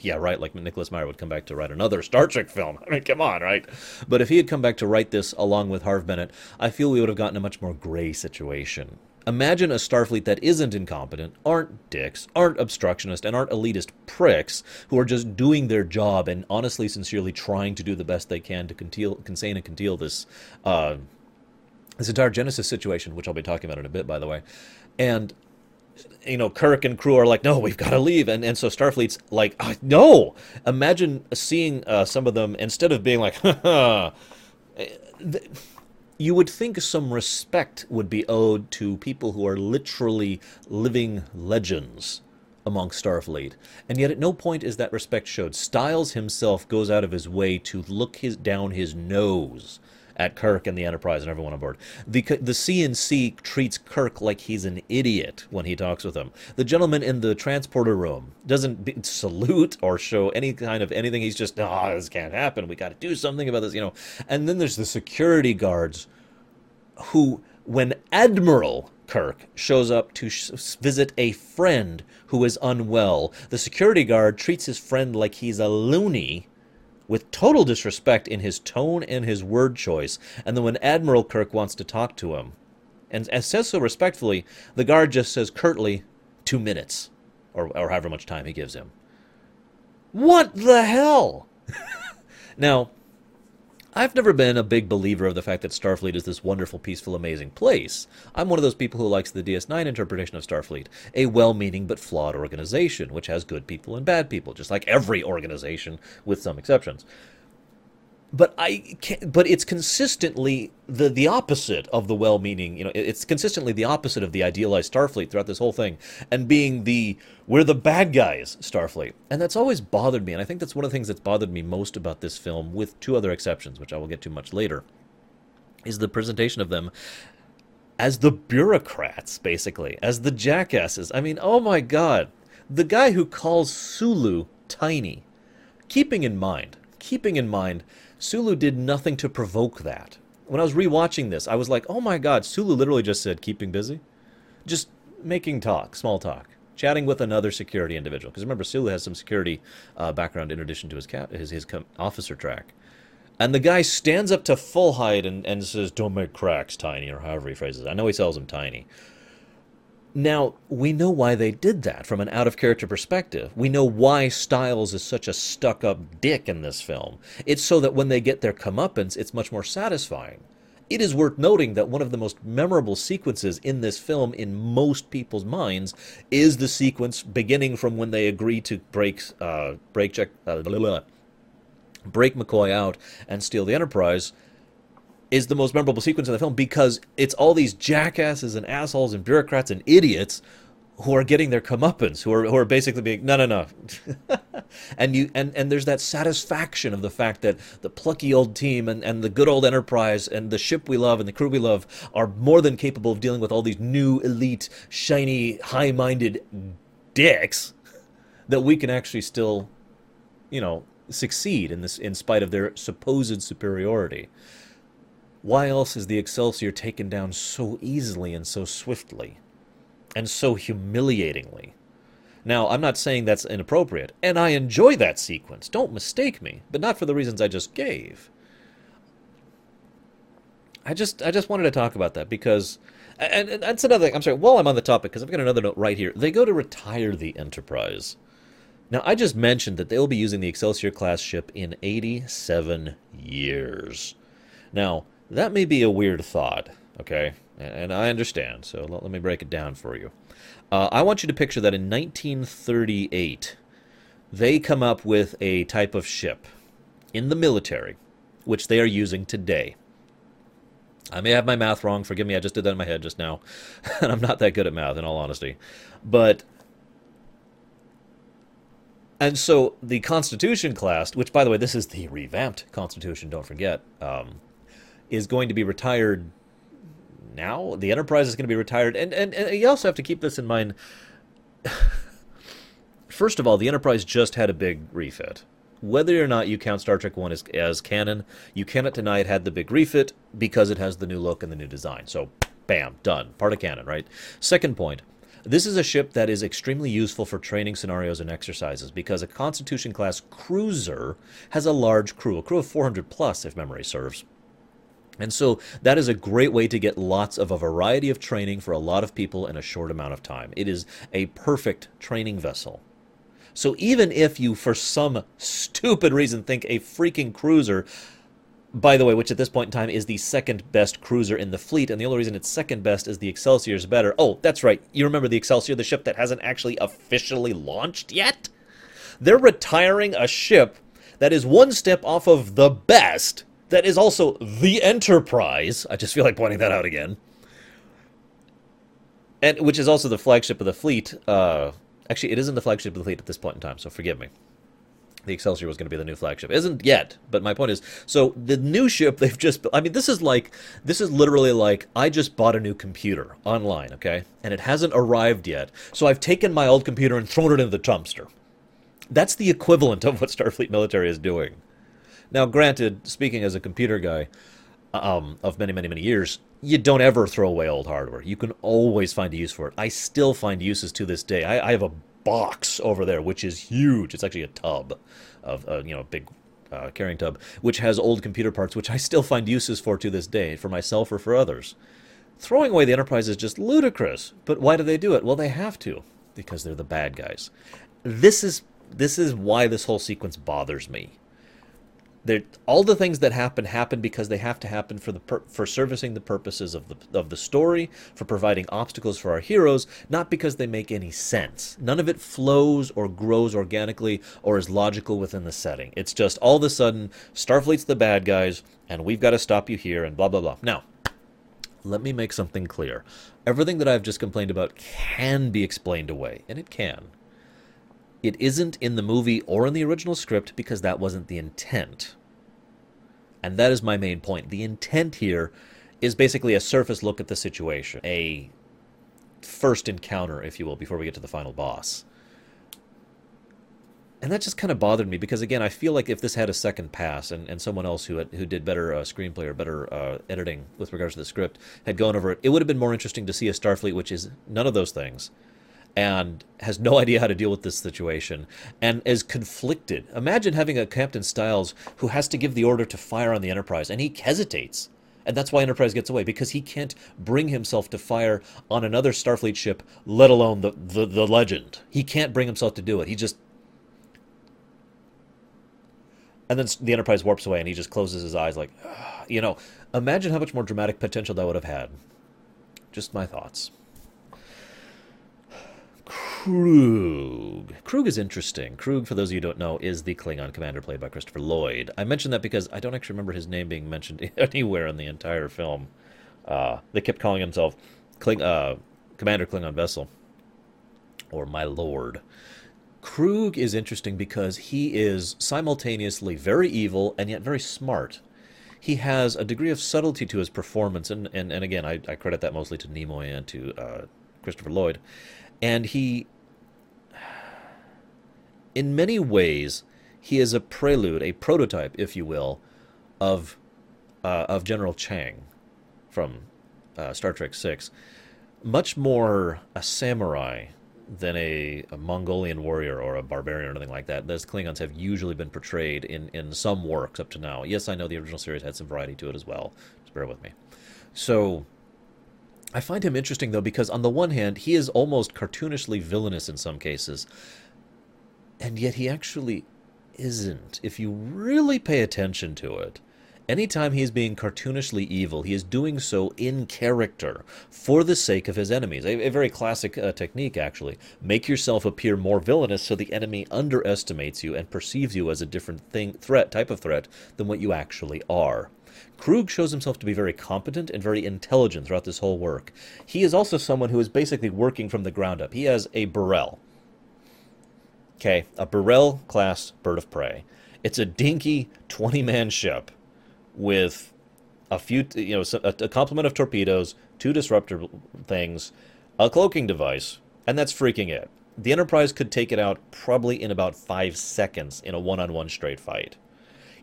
Speaker 1: yeah, right. Like Nicholas Meyer would come back to write another Star Trek film. I mean, come on, right? But if he had come back to write this along with Harve Bennett, I feel we would have gotten a much more gray situation. Imagine a Starfleet that isn't incompetent, aren't dicks, aren't obstructionist, and aren't elitist pricks who are just doing their job and honestly, sincerely trying to do the best they can to conceal, contain and conceal this uh, this entire Genesis situation, which I'll be talking about in a bit, by the way, and you know Kirk and crew are like, no, we've got to leave, and and so Starfleet's like, oh, no. Imagine seeing uh, some of them instead of being like, you would think some respect would be owed to people who are literally living legends among Starfleet, and yet at no point is that respect showed. Styles himself goes out of his way to look his down his nose at Kirk and the Enterprise and everyone on board. The the CNC treats Kirk like he's an idiot when he talks with him. The gentleman in the transporter room doesn't be, salute or show any kind of anything. He's just, oh, this can't happen. We got to do something about this, you know. And then there's the security guards who, when Admiral Kirk shows up to sh- visit a friend who is unwell, the security guard treats his friend like he's a loony with total disrespect in his tone and his word choice. And then when Admiral Kirk wants to talk to him, and, says so respectfully, the guard just says curtly, two minutes, or, or however much time he gives him. What the hell? now, I've never been a big believer of the fact that Starfleet is this wonderful, peaceful, amazing place. I'm one of those people who likes the DS9 interpretation of Starfleet, a well meaning but flawed organization, which has good people and bad people, just like every organization, with some exceptions but I can't, but it's consistently the the opposite of the well-meaning. You know, it's consistently the opposite of the idealized Starfleet throughout this whole thing, and being the we're the bad guys Starfleet, and that's always bothered me. And I think that's one of the things that's bothered me most about this film, with two other exceptions, which I will get to much later, is the presentation of them as the bureaucrats, basically, as the jackasses. I mean, oh my god, the guy who calls Sulu tiny, keeping in mind, keeping in mind Sulu did nothing to provoke that. When I was rewatching this, I was like, oh my god, Sulu literally just said, keeping busy. Just making talk, small talk, chatting with another security individual. Because remember, Sulu has some security uh, background in addition to his, cap- his, his com- officer track. And the guy stands up to full height and, and says, don't make cracks, Tiny, or however he phrases it. I know he tells him Tiny. Now, we know why they did that from an out of character perspective. We know why Styles is such a stuck up dick in this film. It's so that when they get their comeuppance, it's much more satisfying. It is worth noting that one of the most memorable sequences in this film, in most people's minds, is the sequence beginning from when they agree to break, uh, break, check, uh, blah, blah, blah, break McCoy out and steal the Enterprise is the most memorable sequence in the film because it's all these jackasses and assholes and bureaucrats and idiots who are getting their comeuppance, who are who are basically being no no no, and you and and there's that satisfaction of the fact that the plucky old team and and the good old Enterprise and the ship we love and the crew we love are more than capable of dealing with all these new elite, shiny, high-minded dicks that we can actually still, you know, succeed in this in spite of their supposed superiority. Why else is the Excelsior taken down so easily and so swiftly? And so humiliatingly? Now, I'm not saying that's inappropriate, and I enjoy that sequence, don't mistake me, but not for the reasons I just gave. I just I just wanted to talk about that because and, and that's another thing. I'm sorry, while I'm on the topic, because I've got another note right here. They go to retire the Enterprise. Now, I just mentioned that they'll be using the Excelsior class ship in 87 years. Now, that may be a weird thought, okay? And I understand, so let, me break it down for you. Uh, I want you to picture that in 1938, they come up with a type of ship in the military, which they are using today. I may have my math wrong. Forgive me, I just did that in my head just now. and I'm not that good at math, in all honesty. But. And so the Constitution class, which, by the way, this is the revamped Constitution, don't forget. Um, is going to be retired now. The Enterprise is going to be retired, and and, and you also have to keep this in mind. First of all, the Enterprise just had a big refit. Whether or not you count Star Trek One as, as canon, you cannot deny it had the big refit because it has the new look and the new design. So, bam, done. Part of canon, right? Second point. This is a ship that is extremely useful for training scenarios and exercises because a Constitution class cruiser has a large crew, a crew of 400 plus, if memory serves. And so that is a great way to get lots of a variety of training for a lot of people in a short amount of time. It is a perfect training vessel. So even if you, for some stupid reason, think a freaking cruiser by the way, which at this point in time is the second best cruiser in the fleet, and the only reason it's second best is the Excelsior is better. Oh, that's right. You remember the Excelsior, the ship that hasn't actually officially launched yet? They're retiring a ship that is one step off of the best, that is also the Enterprise. I just feel like pointing that out again. And which is also the flagship of the fleet. Uh, actually, it isn't the flagship of the fleet at this point in time, so forgive me the Excelsior was going to be the new flagship. Isn't yet, but my point is, so the new ship they've just, I mean, this is like, this is literally like, I just bought a new computer online, okay? And it hasn't arrived yet. So I've taken my old computer and thrown it into the dumpster. That's the equivalent of what Starfleet military is doing. Now, granted, speaking as a computer guy um, of many, many, many years, you don't ever throw away old hardware. You can always find a use for it. I still find uses to this day. I, I have a box over there, which is huge. It's actually a tub of, uh, you know, big uh, carrying tub, which has old computer parts, which I still find uses for to this day, for myself or for others. Throwing away the Enterprise is just ludicrous. But why do they do it? Well, they have to, because they're the bad guys. This is this is why this whole sequence bothers me all the things that happen happen because they have to happen for the for servicing the purposes of the of the story, for providing obstacles for our heroes, not because they make any sense. None of it flows or grows organically or is logical within the setting. It's just all of a sudden Starfleet's the bad guys and we've got to stop you here and blah blah blah. Now, let me make something clear. Everything that I've just complained about can be explained away, and it can. It isn't in the movie or in the original script because that wasn't the intent. And that is my main point. The intent here is basically a surface look at the situation, a first encounter, if you will, before we get to the final boss. And that just kind of bothered me because, again, I feel like if this had a second pass and, and someone else who had, who did better uh, screenplay or better uh, editing with regards to the script had gone over it, it would have been more interesting to see a Starfleet which is none of those things and has no idea how to deal with this situation and is conflicted. Imagine having a Captain Styles who has to give the order to fire on the Enterprise and he hesitates. And that's why Enterprise gets away because he can't bring himself to fire on another Starfleet ship, let alone the, the, the Legend. He can't bring himself to do it. He just. And then the Enterprise warps away and he just closes his eyes, like, you know, imagine how much more dramatic potential that would have had. Just my thoughts. Kruge. Kruge is interesting. Kruge, for those of you who don't know, is the Klingon commander played by Christopher Lloyd. I mentioned that because I don't actually remember his name being mentioned anywhere in the entire film. Uh, they kept calling himself Kling, uh, Commander Klingon Vessel, or My Lord. Kruge is interesting because he is simultaneously very evil and yet very smart. He has a degree of subtlety to his performance, and, and, and again, I, I credit that mostly to Nimoy and to uh, Christopher Lloyd. And he in many ways, he is a prelude, a prototype, if you will, of uh, of General Chang from uh, Star Trek Six. Much more a samurai than a, a, Mongolian warrior or a barbarian or anything like that. Those Klingons have usually been portrayed in, in some works up to now. Yes, I know the original series had some variety to it as well. Just bear with me. So I find him interesting though because on the one hand, he is almost cartoonishly villainous in some cases, and yet he actually isn't, if you really pay attention to it. Anytime he is being cartoonishly evil, he is doing so in character for the sake of his enemies. A, a very classic uh, technique, actually. Make yourself appear more villainous so the enemy underestimates you and perceives you as a different thing, threat, type of threat, than what you actually are. Kruge shows himself to be very competent and very intelligent throughout this whole work. He is also someone who is basically working from the ground up. He has a B'rel, Okay, a B'rel class bird of prey. It's a dinky 20 man ship with a few, you know, a, complement of torpedoes, two disruptor things, a cloaking device, and that's freaking it. The Enterprise could take it out probably in about five seconds in a one on one straight fight.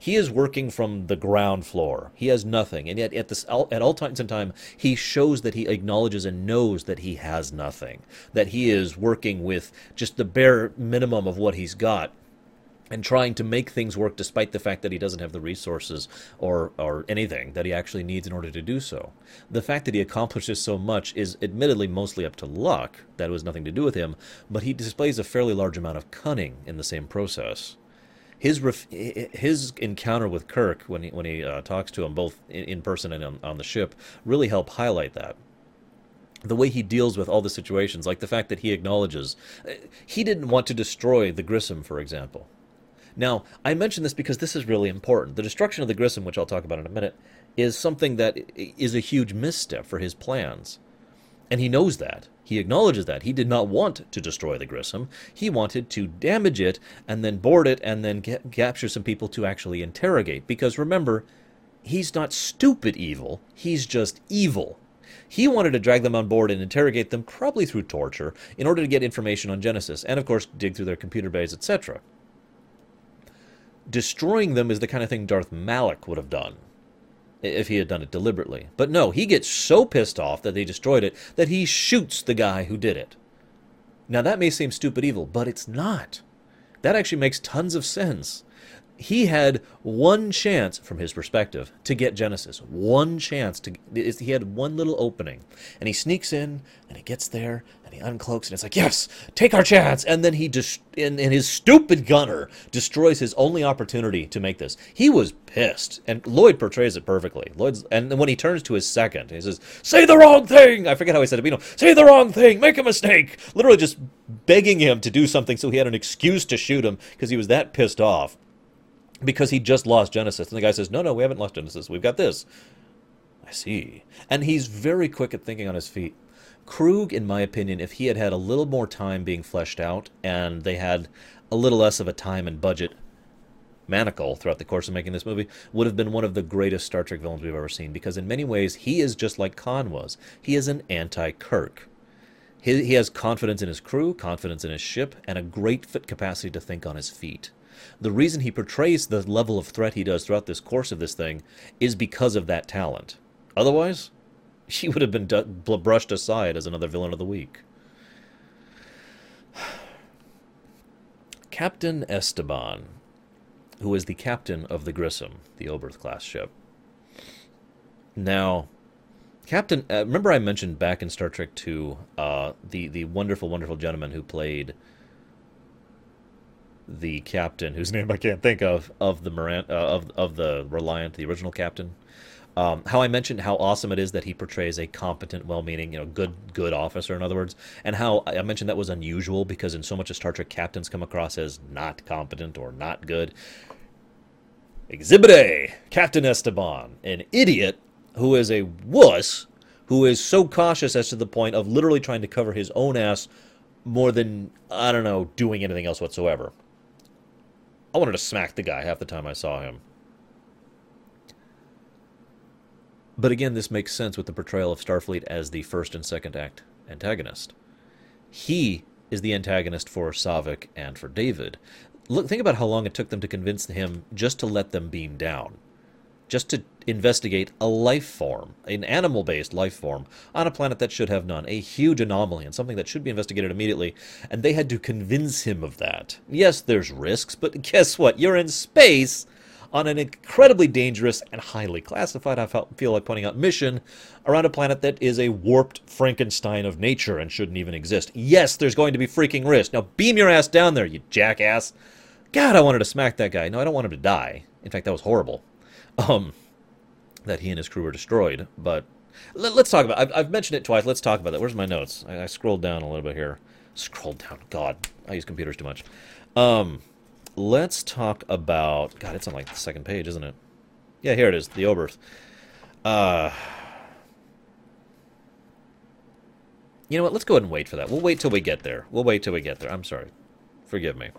Speaker 1: He is working from the ground floor. He has nothing, and yet at this at all times in time, he shows that he acknowledges and knows that he has nothing. That he is working with just the bare minimum of what he's got and trying to make things work despite the fact that he doesn't have the resources or, or anything that he actually needs in order to do so. The fact that he accomplishes so much is admittedly mostly up to luck, that was nothing to do with him, but he displays a fairly large amount of cunning in the same process. His ref- his encounter with Kirk when he when he uh, talks to him both in, in person and on, on the ship really help highlight that the way he deals with all the situations, like the fact that he acknowledges uh, he didn't want to destroy the Grissom, for example. Now, I mention this because this is really important. The destruction of the Grissom, which I'll talk about in a minute, is something that is a huge misstep for his plans. And he knows that. He acknowledges that. He did not want to destroy the Grissom. He wanted to damage it and then board it and then capture some people to actually interrogate. Because remember, he's not stupid evil, he's just evil. He wanted to drag them on board and interrogate them, probably through torture, in order to get information on Genesis, and of course, dig through their computer bays, etc. Destroying them is the kind of thing Darth Malak would have done if he had done it deliberately. But no, he gets so pissed off that they destroyed it that he shoots the guy who did it. Now, that may seem stupid evil, but it's not. That actually makes tons of sense he had one chance from his perspective to get Genesis. One chance to he had one little opening. And he sneaks in and he gets there and he uncloaks and it's like, "Yes, take our chance." And then he just and, and his stupid gunner destroys his only opportunity to make this. He was pissed. And Lloyd portrays it perfectly. Lloyd's and when he turns to his second, he says, "Say the wrong thing." I forget how he said it, but you know, "Say the wrong thing, make a mistake." Literally just begging him to do something so he had an excuse to shoot him because he was that pissed off because he just lost Genesis. And the guy says, No, no, we haven't lost Genesis. We've got this. I see. And he's very quick at thinking on his feet. Kruge, in my opinion, if he had had a little more time being fleshed out and they had a little less of a time and budget manacle throughout the course of making this movie, would have been one of the greatest Star Trek villains we've ever seen. Because in many ways, he is just like Khan was. He is an anti Kirk. He, he has confidence in his crew, confidence in his ship, and a great fit capacity to think on his feet. The reason he portrays the level of threat he does throughout this course of this thing is because of that talent. Otherwise, he would have been du- brushed aside as another villain of the week. Captain Esteban, who is the captain of the Grissom, the Oberth class ship. Now, Captain, uh, remember I mentioned back in Star Trek II uh, the the wonderful, wonderful gentleman who played the captain, whose name I can't think of, of the Moran, uh, of of the Reliant, the original captain. Um, how I mentioned how awesome it is that he portrays a competent, well-meaning, you know, good good officer, in other words, and how I mentioned that was unusual because in so much of Star Trek, captains come across as not competent or not good. Exhibit A, Captain Esteban, an idiot who is a wuss, who is so cautious as to the point of literally trying to cover his own ass more than I don't know doing anything else whatsoever. I wanted to smack the guy half the time I saw him. But again, this makes sense with the portrayal of Starfleet as the first and second act antagonist. He is the antagonist for Saavik and for David. Look, think about how long it took them to convince him just to let them beam down just to investigate a life form, an animal based life form, on a planet that should have none. A huge anomaly and something that should be investigated immediately. And they had to convince him of that. Yes, there's risks, but guess what? You're in space on an incredibly dangerous and highly classified, I feel like pointing out, mission around a planet that is a warped Frankenstein of nature and shouldn't even exist. Yes, there's going to be freaking risk. Now beam your ass down there, you jackass. God, I wanted to smack that guy. No, I don't want him to die. In fact, that was horrible um, that he and his crew were destroyed. But let, us talk about. I've, I've, mentioned it twice. Let's talk about that. Where's my notes? I, I, scrolled down a little bit here. Scroll down. God, I use computers too much. Um, let's talk about. God, it's on like the second page, isn't it? Yeah, here it is. The Oberth. Uh. You know what? Let's go ahead and wait for that. We'll wait till we get there. We'll wait till we get there. I'm sorry. Forgive me.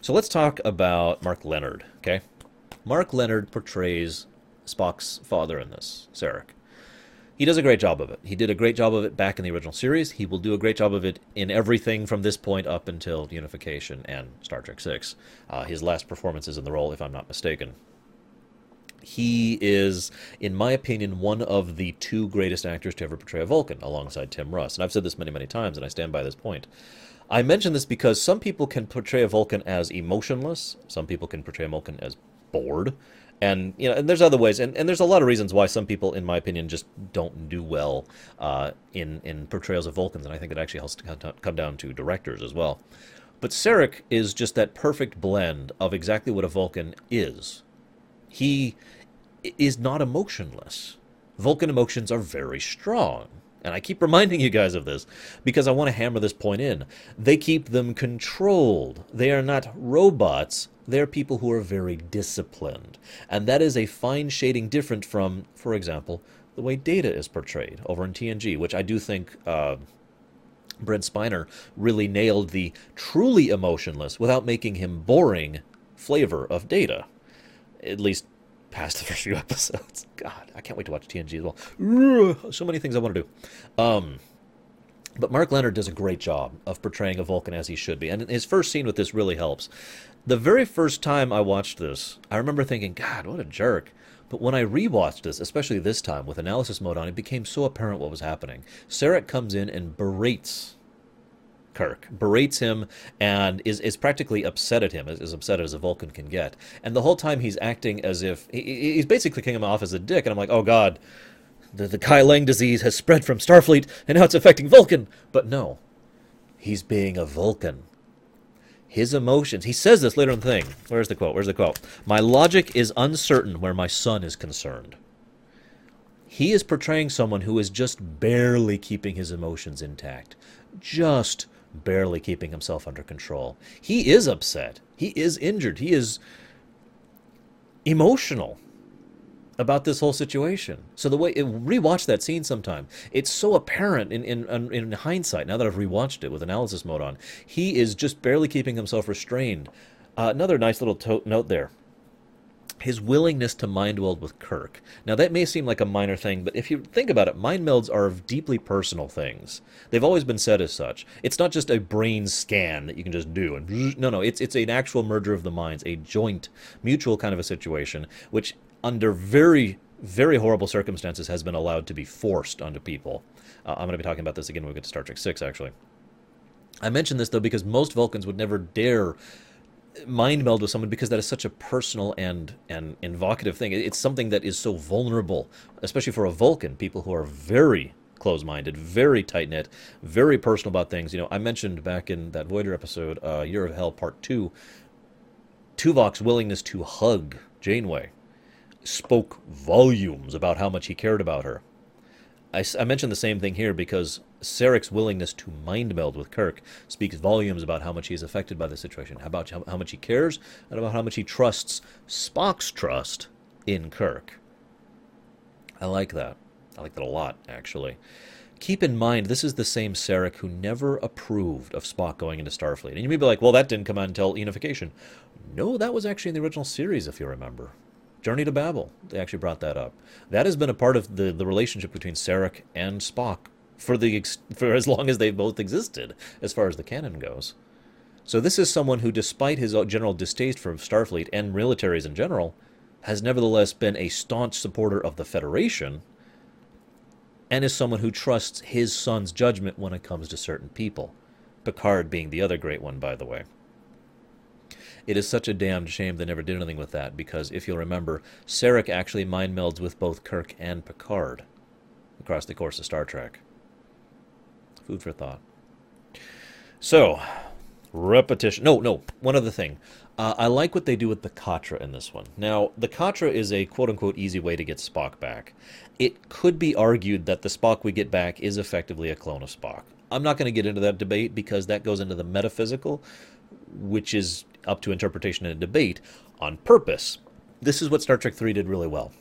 Speaker 1: So let's talk about Mark Lenard, okay? Mark Lenard portrays Spock's father in this, Sarek. He does a great job of it. He did a great job of it back in the original series. He will do a great job of it in everything from this point up until Unification and Star Trek Six. Uh, his last performances in the role, if I'm not mistaken. He is, in my opinion, one of the two greatest actors to ever portray a Vulcan, alongside Tim Russ. And I've said this many, many times, and I stand by this point. I mention this because some people can portray a Vulcan as emotionless, some people can portray a Vulcan as bored and you know and there's other ways and, and there's a lot of reasons why some people in my opinion just don't do well uh, in in portrayals of vulcans and i think it actually has to come down to directors as well But Sarek is just that perfect blend of exactly what a Vulcan is. He is not emotionless. Vulcan emotions are very strong. And I keep reminding you guys of this because I want to hammer this point in. They keep them controlled. They are not robots. They're people who are very disciplined. And that is a fine shading different from, for example, the way Data is portrayed over in TNG, which I do think uh, Brent Spiner really nailed the truly emotionless without making him boring flavor of Data. At least past the first few episodes. God, I can't wait to watch TNG as well. So many things I want to do. Um, but Mark Lenard does a great job of portraying a Vulcan as he should be. And his first scene with this really helps. The very first time I watched this, I remember thinking, God, what a jerk. But when I rewatched this, especially this time with analysis mode on, it became so apparent what was happening. Sarek comes in and berates Kirk, berates him, and is, is practically upset at him, as, as upset as a Vulcan can get. And the whole time he's acting as if he, he's basically kicking him off as a dick. And I'm like, oh god, the, the Kai Lang disease has spread from Starfleet, and now it's affecting Vulcan. But no, he's being a Vulcan. His emotions. He says this later in the thing. Where's the quote? Where's the quote? My logic is uncertain where my son is concerned. He is portraying someone who is just barely keeping his emotions intact. Just barely keeping himself under control. He is upset. He is injured. He is emotional about this whole situation. So the way it, rewatch that scene sometime, it's so apparent in, in in hindsight. Now that I've rewatched it with analysis mode on, he is just barely keeping himself restrained. Uh, another nice little to- note there his willingness to mind meld with Kirk. Now, that may seem like a minor thing, but if you think about it, mind melds are deeply personal things. They've always been said as such. It's not just a brain scan that you can just do. And no, no, it's it's an actual merger of the minds, a joint, mutual kind of a situation, which under very very horrible circumstances has been allowed to be forced onto people. Uh, I'm going to be talking about this again when we get to Star Trek Six, actually. I mention this though because most Vulcans would never dare mind meld with someone because that is such a personal and and invocative thing. It's something that is so vulnerable, especially for a Vulcan, people who are very close-minded, very tight-knit, very personal about things. You know, I mentioned back in that Voyager episode, uh, Year of Hell Part Two, Tuvok's willingness to hug Janeway spoke volumes about how much he cared about her. I, I mentioned the same thing here because Sarek's willingness to mind meld with Kirk speaks volumes about how much he is affected by the situation, about how, how much he cares, and about how much he trusts Spock's trust in Kirk. I like that. I like that a lot, actually. Keep in mind, this is the same Sarek who never approved of Spock going into Starfleet. And you may be like, well, that didn't come out until unification. No, that was actually in the original series, if you remember. Journey to Babel, they actually brought that up. That has been a part of the, the relationship between Sarek and Spock for the for as long as they've both existed, as far as the canon goes. So this is someone who, despite his uh, general distaste for Starfleet and militaries in general, has nevertheless been a staunch supporter of the Federation, and is someone who trusts his son's judgment when it comes to certain people. Picard being the other great one, by the way. It is such a damned shame they never did anything with that, because if you'll remember, Sarek actually mind melds with both Kirk and Picard across the course of Star Trek. Food for thought. So, repetition. No, no. One other thing. Uh, I like what they do with the Katra in this one. Now, the Katra is a quote unquote easy way to get Spock back. It could be argued that the Spock we get back is effectively a clone of Spock. I'm not going to get into that debate because that goes into the metaphysical, which is up to interpretation and debate on purpose. This is what Star Trek 3 did really well.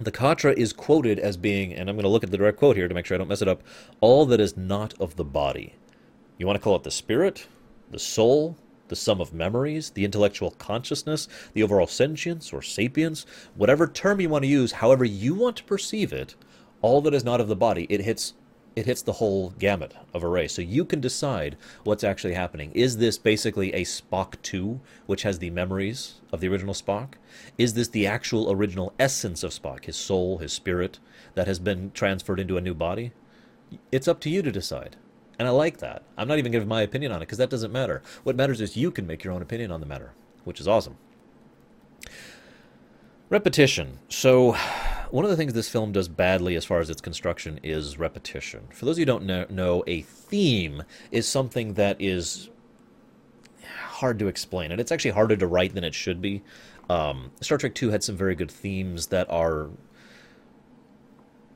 Speaker 1: The Katra is quoted as being, and I'm going to look at the direct quote here to make sure I don't mess it up, all that is not of the body. You want to call it the spirit, the soul, the sum of memories, the intellectual consciousness, the overall sentience or sapience, whatever term you want to use, however you want to perceive it, all that is not of the body, it hits it hits the whole gamut of array. So you can decide what's actually happening. Is this basically a Spock 2, which has the memories of the original Spock? Is this the actual original essence of Spock, his soul, his spirit, that has been transferred into a new body? It's up to you to decide. And I like that. I'm not even giving my opinion on it because that doesn't matter. What matters is you can make your own opinion on the matter, which is awesome. Repetition. So one of the things this film does badly as far as its construction is repetition. For those of you who don't know, a theme is something that is hard to explain, and it's actually harder to write than it should be. Um, Star Trek Two had some very good themes that are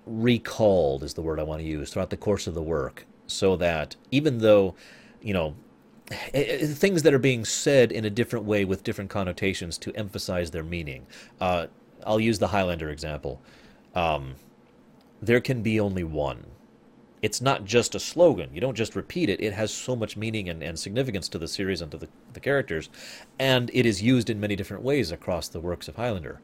Speaker 1: recalled, is the word I want to use, throughout the course of the work, so that even though, you know, things that are being said in a different way with different connotations to emphasize their meaning. Uh, I'll use the Highlander example. Um, there can be only one. It's not just a slogan. You don't just repeat it. It has so much meaning and, and significance to the series and to the, the characters. And it is used in many different ways across the works of Highlander.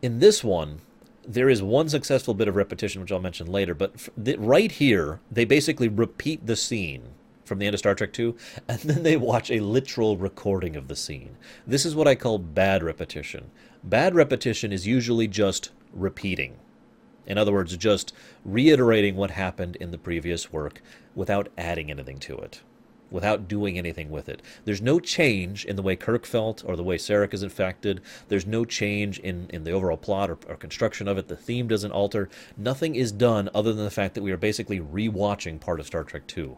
Speaker 1: In this one, there is one successful bit of repetition, which I'll mention later, but right here, they basically repeat the scene from the end of Star Trek 2, and then they watch a literal recording of the scene. This is what I call bad repetition. Bad repetition is usually just repeating. In other words, just reiterating what happened in the previous work without adding anything to it, without doing anything with it. There's no change in the way Kirk felt or the way Sarek is infected. There's no change in, in the overall plot or, or construction of it. The theme doesn't alter. Nothing is done other than the fact that we are basically rewatching part of Star Trek 2.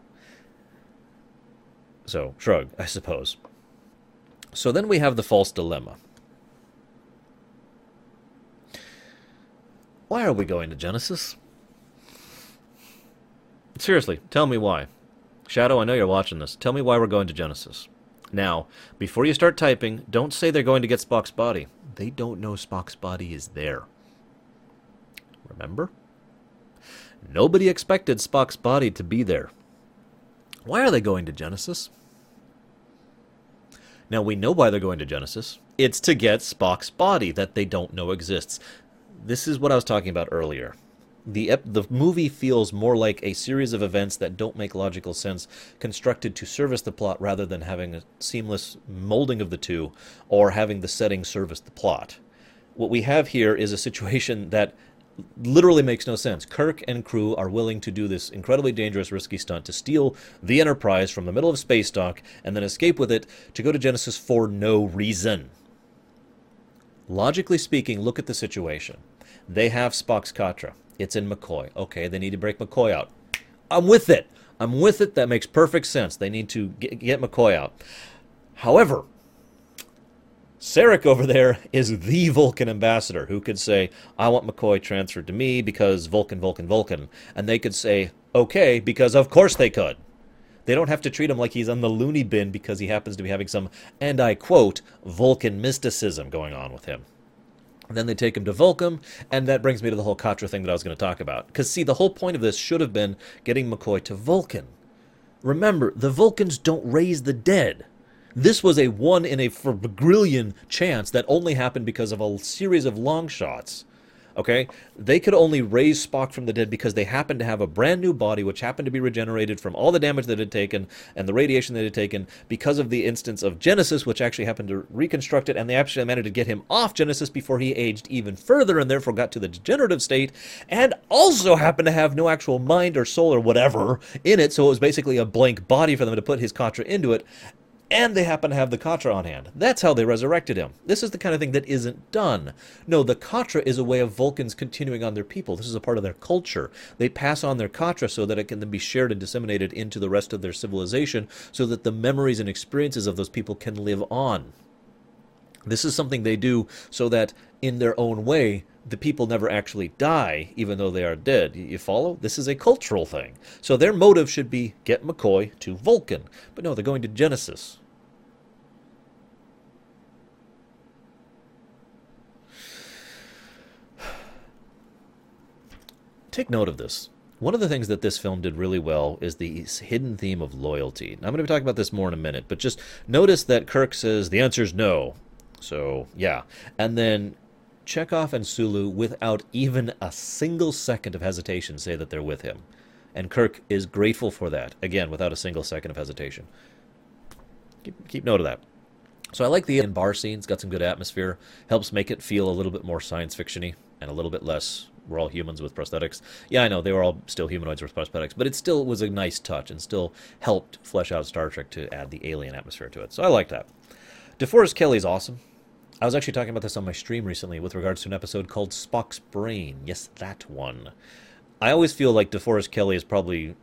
Speaker 1: So, shrug, I suppose. So then we have the false dilemma. Why are we going to Genesis? Seriously, tell me why. Shadow, I know you're watching this. Tell me why we're going to Genesis. Now, before you start typing, don't say they're going to get Spock's body. They don't know Spock's body is there. Remember? Nobody expected Spock's body to be there. Why are they going to Genesis? Now, we know why they're going to Genesis. It's to get Spock's body that they don't know exists this is what I was talking about earlier. The, ep- the movie feels more like a series of events that don't make logical sense, constructed to service the plot rather than having a seamless molding of the two or having the setting service the plot. What we have here is a situation that literally makes no sense. Kirk and crew are willing to do this incredibly dangerous, risky stunt to steal the Enterprise from the middle of space dock and then escape with it to go to Genesis for no reason. Logically speaking, look at the situation. They have Spock's Katra. It's in McCoy. Okay, they need to break McCoy out. I'm with it. I'm with it. That makes perfect sense. They need to get, get McCoy out. However, Sarek over there is the Vulcan ambassador who could say, I want McCoy transferred to me because Vulcan, Vulcan, Vulcan. And they could say, okay, because of course they could. They don't have to treat him like he's on the loony bin because he happens to be having some, and I quote, Vulcan mysticism going on with him. Then they take him to Vulcan, and that brings me to the whole Katra thing that I was going to talk about. Because, see, the whole point of this should have been getting McCoy to Vulcan. Remember, the Vulcans don't raise the dead. This was a one in a quadrillion chance that only happened because of a series of long shots. Okay? They could only raise Spock from the dead because they happened to have a brand new body which happened to be regenerated from all the damage that had taken and the radiation that had taken because of the instance of Genesis, which actually happened to reconstruct it, and they actually managed to get him off Genesis before he aged even further and therefore got to the degenerative state, and also happened to have no actual mind or soul or whatever in it, so it was basically a blank body for them to put his Katra into it, and they happen to have the Katra on hand. That's how they resurrected him. This is the kind of thing that isn't done. No, the Katra is a way of Vulcans continuing on their people. This is a part of their culture. They pass on their Katra so that it can then be shared and disseminated into the rest of their civilization so that the memories and experiences of those people can live on. This is something they do so that, in their own way, the people never actually die, even though they are dead. You follow? This is a cultural thing. So their motive should be get McCoy to Vulcan. But no, they're going to Genesis. Take note of this. One of the things that this film did really well is the hidden theme of loyalty. Now, I'm going to be talking about this more in a minute, but just notice that Kirk says the answer is no. So, yeah. And then Chekov and Sulu, without even a single second of hesitation, say that they're with him. And Kirk is grateful for that, again, without a single second of hesitation. Keep, keep note of that. So I like the in bar scenes, got some good atmosphere, helps make it feel a little bit more science fictiony and a little bit less we're all humans with prosthetics. Yeah, I know they were all still humanoids with prosthetics, but it still was a nice touch and still helped flesh out Star Trek to add the alien atmosphere to it. So I like that. DeForest Kelley's awesome. I was actually talking about this on my stream recently with regards to an episode called Spock's Brain. Yes, that one. I always feel like DeForest Kelley is probably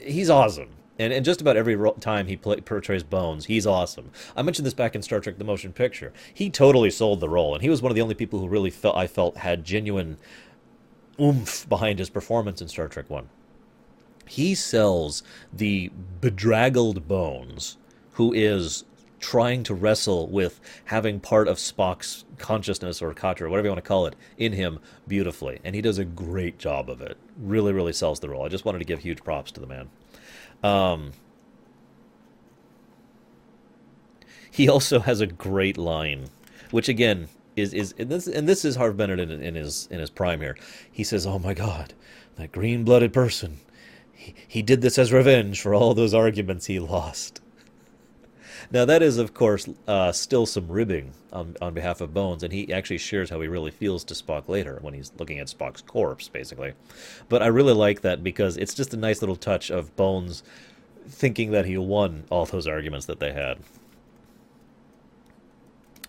Speaker 1: he's awesome. And, and just about every time he play, portrays Bones, he's awesome. I mentioned this back in Star Trek: The Motion Picture. He totally sold the role, and he was one of the only people who really felt I felt had genuine oomph behind his performance in Star Trek One. He sells the bedraggled Bones, who is trying to wrestle with having part of Spock's consciousness or Katra, whatever you want to call it, in him beautifully. And he does a great job of it. Really, really sells the role. I just wanted to give huge props to the man. Um, he also has a great line, which again is is and this and this is Harve Bennett in, in his in his prime here. He says, "Oh my God, that green-blooded person. He, he did this as revenge for all those arguments he lost." Now, that is, of course, uh, still some ribbing on, on behalf of Bones, and he actually shares how he really feels to Spock later when he's looking at Spock's corpse, basically. But I really like that because it's just a nice little touch of Bones thinking that he won all those arguments that they had.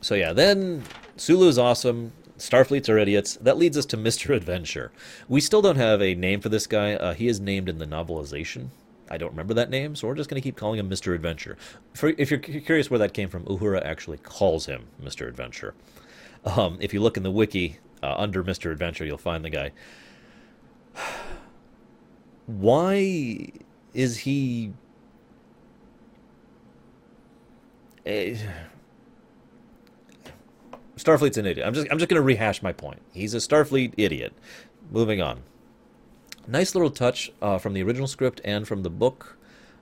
Speaker 1: So, yeah, then Sulu's awesome. Starfleets are idiots. That leads us to Mr. Adventure. We still don't have a name for this guy. Uh, he is named in the novelization I don't remember that name, so we're just going to keep calling him Mr. Adventure. For, if you're curious where that came from, Uhura actually calls him Mr. Adventure. Um, if you look in the wiki uh, under Mr. Adventure, you'll find the guy. Why is he. A... Starfleet's an idiot. I'm just I'm just going to rehash my point. He's a Starfleet idiot. Moving on. Nice little touch uh, from the original script and from the book.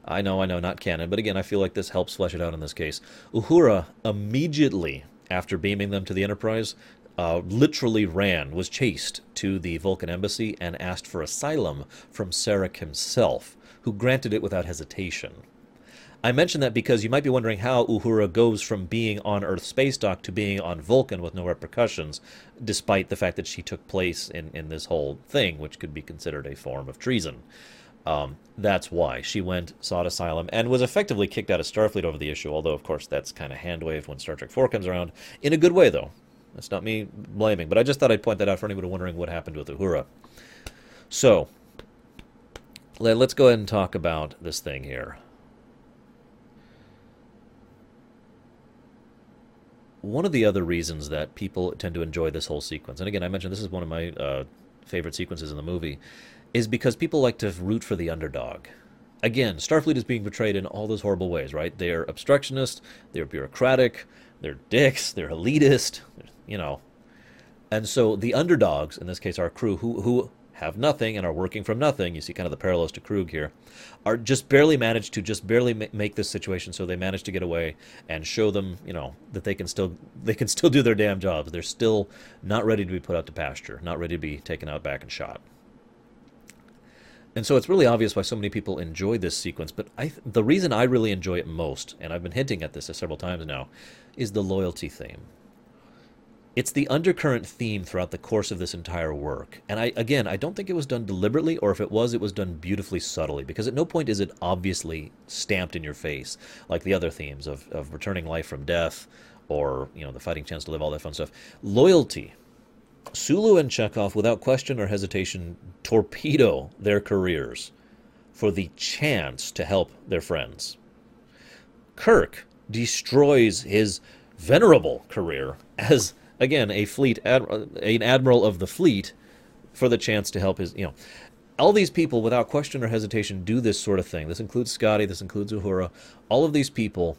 Speaker 1: I know, I know, not canon, but again, I feel like this helps flesh it out in this case. Uhura immediately after beaming them to the Enterprise, uh, literally ran, was chased to the Vulcan embassy and asked for asylum from Sarek himself, who granted it without hesitation. I mention that because you might be wondering how Uhura goes from being on Earth space dock to being on Vulcan with no repercussions, despite the fact that she took place in, in this whole thing, which could be considered a form of treason. Um, that's why she went, sought asylum, and was effectively kicked out of Starfleet over the issue. Although, of course, that's kind of hand waved when Star Trek Four comes around, in a good way, though. That's not me blaming, but I just thought I'd point that out for anybody wondering what happened with Uhura. So, let, us go ahead and talk about this thing here. One of the other reasons that people tend to enjoy this whole sequence, and again, I mentioned this is one of my uh, favorite sequences in the movie, is because people like to root for the underdog. Again, Starfleet is being portrayed in all those horrible ways, right? They're obstructionist, they're bureaucratic, they're dicks, they're elitist, you know. And so the underdogs, in this case our crew, who who have nothing and are working from nothing, you see kind of the parallels to Kruge here, are just barely managed to just barely ma- make this situation so they manage to get away and show them, you know, that they can still they can still do their damn jobs. They're still not ready to be put out to pasture, not ready to be taken out back and shot. And so it's really obvious why so many people enjoy this sequence, but I, the reason I really enjoy it most, and I've been hinting at this several times now, is the loyalty theme it's the undercurrent theme throughout the course of this entire work. And I again, I don't think it was done deliberately or if it was it was done beautifully subtly because at no point is it obviously stamped in your face like the other themes of of returning life from death or, you know, the fighting chance to live all that fun stuff. Loyalty. Sulu and Chekov without question or hesitation torpedo their careers for the chance to help their friends. Kirk destroys his venerable career as again a fleet ad, an admiral of the fleet for the chance to help his you know. All these people without question or hesitation do this sort of thing. This includes scotty this includes uhura. All of these people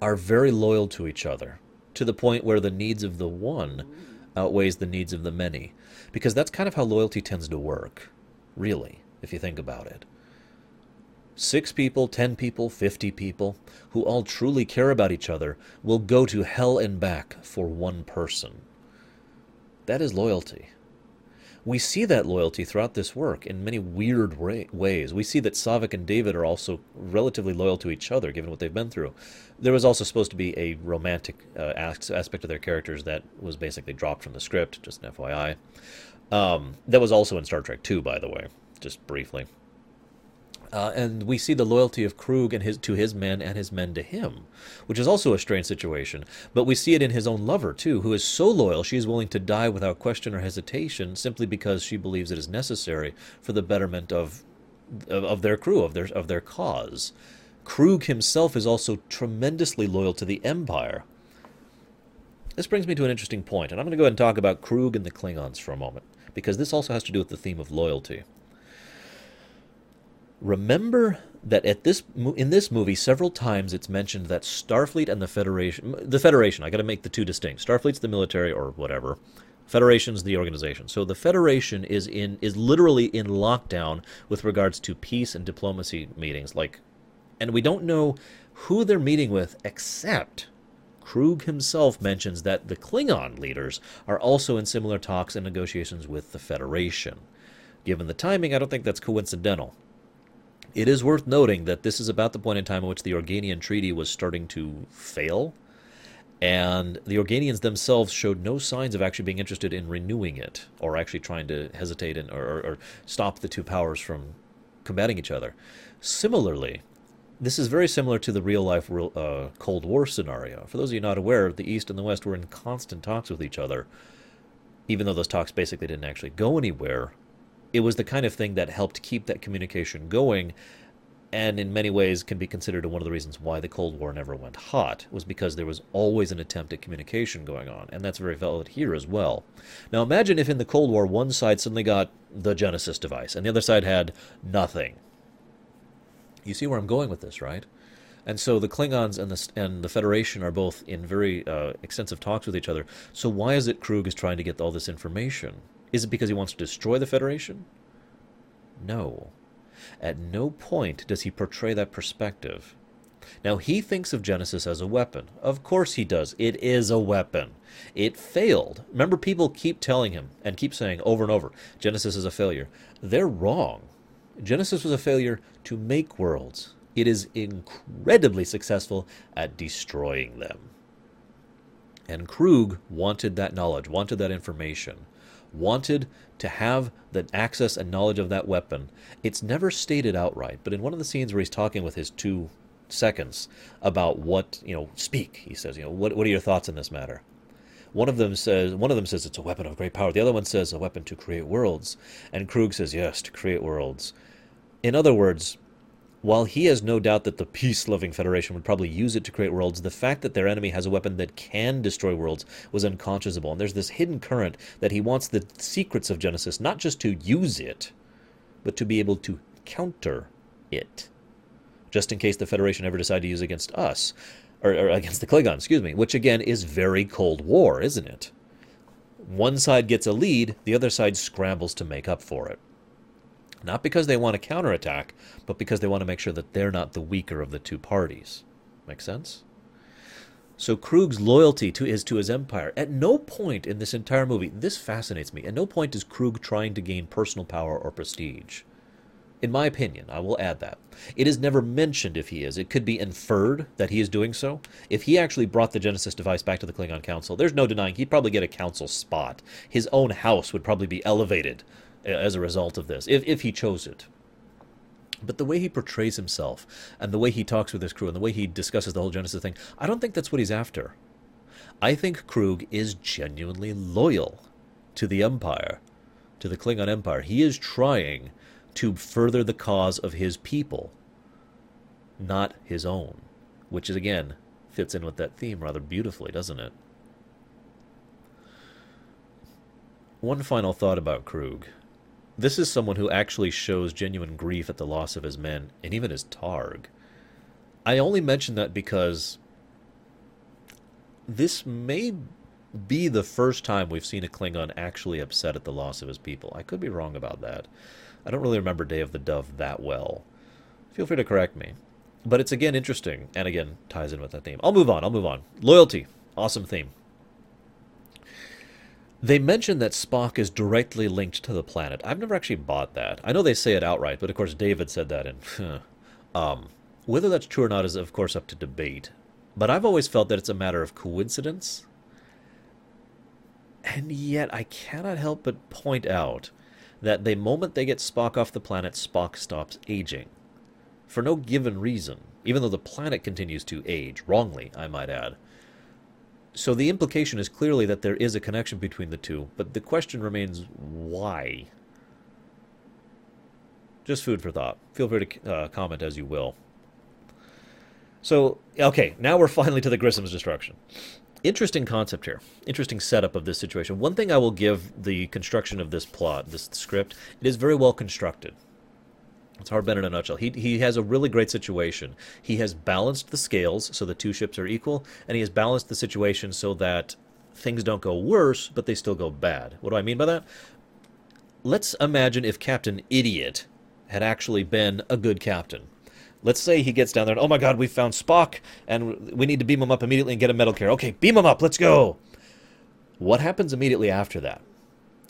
Speaker 1: are very loyal to each other to the point where the needs of the one outweighs the needs of the many. Because that's kind of how loyalty tends to work really if you think about it Six people, ten people, fifty people, who all truly care about each other, will go to hell and back for one person. That is loyalty. We see that loyalty throughout this work in many weird ways. We see that Saavik and David are also relatively loyal to each other, given what they've been through. There was also supposed to be a romantic uh, aspect of their characters that was basically dropped from the script, just an FYI. Um, that was also in Star Trek 2, by the way, just briefly. Uh, and we see the loyalty of Kruge and his to his men and his men to him, which is also a strange situation. But we see it in his own lover too, who is so loyal she is willing to die without question or hesitation, simply because she believes it is necessary for the betterment of of, of their crew, of their of their cause. Kruge himself is also tremendously loyal to the Empire. This brings me to an interesting point, and I'm going to go ahead and talk about Kruge and the Klingons for a moment, because this also has to do with the theme of loyalty. Remember that at this in this movie several times it's mentioned that Starfleet and the Federation the Federation I got to make the two distinct Starfleet's the military or whatever Federation's the organization. So the Federation is in is literally in lockdown with regards to peace and diplomacy meetings like and we don't know who they're meeting with except Kruge himself mentions that the Klingon leaders are also in similar talks and negotiations with the Federation. Given the timing I don't think that's coincidental it is worth noting that this is about the point in time in which the Organian Treaty was starting to fail, and the Organians themselves showed no signs of actually being interested in renewing it, or actually trying to hesitate and, or, or stop the two powers from combating each other. Similarly, this is very similar to the real life uh, Cold War scenario. For those of you not aware, the East and the West were in constant talks with each other, even though those talks basically didn't actually go anywhere it was the kind of thing that helped keep that communication going and in many ways can be considered one of the reasons why the Cold War never went hot, was because there was always an attempt at communication going on, and that's very valid here as well. Now imagine if in the Cold War one side suddenly got the Genesis device, and the other side had nothing. You see where I'm going with this, right? And so the Klingons and the and the Federation are both in very uh, extensive talks with each other. So why is it Kruge is trying to get all this information? Is it because he wants to destroy the Federation? No. At no point does he portray that perspective. Now, he thinks of Genesis as a weapon. Of course he does. It is a weapon. It failed. Remember, people keep telling him and keep saying over and over Genesis is a failure. They're wrong. Genesis was a failure to make worlds. It is incredibly successful at destroying them. And Kruge wanted that knowledge, wanted that information wanted to have the access and knowledge of that weapon. It's never stated outright, but in one of the scenes where he's talking with his two seconds about what, you know, speak, he says, you know, what, what are your thoughts in this matter? One of them says one of them says it's a weapon of great power. The other one says a weapon to create worlds. And Kruge says yes, to create worlds. In other words, while he has no doubt that the peace loving Federation would probably use it to create worlds, the fact that their enemy has a weapon that can destroy worlds was unconscionable. And there's this hidden current that he wants the secrets of Genesis not just to use it, but to be able to counter it. Just in case the Federation ever decide to use against us, or, or against the Klingons, excuse me, which again is very Cold War, isn't it? One side gets a lead, the other side scrambles to make up for it. Not because they want to counterattack, but because they want to make sure that they're not the weaker of the two parties. Make sense? So Kruge's loyalty to is to his empire. At no point in this entire movie, this fascinates me. At no point is Kruge trying to gain personal power or prestige. In my opinion, I will add that. It is never mentioned if he is. It could be inferred that he is doing so. If he actually brought the Genesis device back to the Klingon Council, there's no denying he'd probably get a council spot. His own house would probably be elevated as a result of this, if, if he chose it. But the way he portrays himself, and the way he talks with his crew, and the way he discusses the whole Genesis thing, I don't think that's what he's after. I think Kruge is genuinely loyal to the Empire, to the Klingon Empire. He is trying to further the cause of his people, not his own, which is, again, fits in with that theme rather beautifully, doesn't it? One final thought about Kruge. This is someone who actually shows genuine grief at the loss of his men, and even his Targ. I only mention that because this may be the first time we've seen a Klingon actually upset at the loss of his people. I could be wrong about that. I don't really remember Day of the Dove that well. Feel free to correct me. But it's again interesting, and again ties in with that theme. I'll move on, I'll move on. Loyalty. Awesome theme. They mention that Spock is directly linked to the planet. I've never actually bought that. I know they say it outright, but of course David said that, and um, whether that's true or not is of course up to debate. But I've always felt that it's a matter of coincidence. And yet I cannot help but point out that the moment they get Spock off the planet, Spock stops aging. For no given reason, even though the planet continues to age, wrongly, I might add. So the implication is clearly that there is a connection between the two, but the question remains why? Just food for thought. Feel free to uh, comment as you will. So, okay, now we're finally to the Grissom's destruction. Interesting concept here. Interesting setup of this situation. One thing I will give the construction of this plot, this script, it is very well constructed. It's hard Hardman in a nutshell. He, he has a really great situation. He has balanced the scales so the two ships are equal, and he has balanced the situation so that things don't go worse, but they still go bad. What do I mean by that? Let's imagine if Captain Idiot had actually been a good captain. Let's say he gets down there and, oh my god, we found Spock, and we need to beam him up immediately and get a metal care. Okay, beam him up, let's go! What happens immediately after that?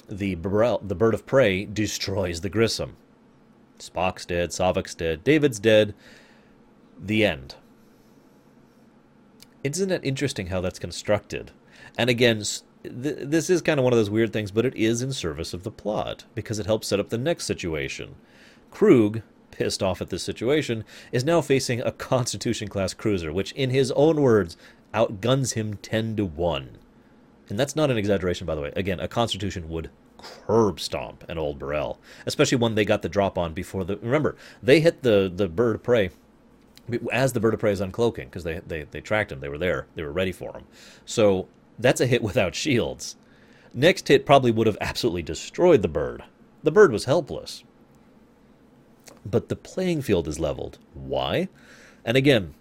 Speaker 1: The, the bird of prey destroys the Grissom. Spock's dead, Saavik's dead, David's dead. The end. Isn't it interesting how that's constructed? And again, th- this is kind of one of those weird things, but it is in service of the plot because it helps set up the next situation. Kruge, pissed off at this situation, is now facing a Constitution class cruiser, which, in his own words, outguns him 10 to 1. And that's not an exaggeration, by the way. Again, a Constitution would curb stomp an old B'rel, especially when they got the drop on before the. Remember, they hit the the bird of prey as the bird of prey is uncloaking because they, they they tracked him. They were there. They were ready for him. So that's a hit without shields. Next hit probably would have absolutely destroyed the bird. The bird was helpless. But the playing field is leveled. Why? And again,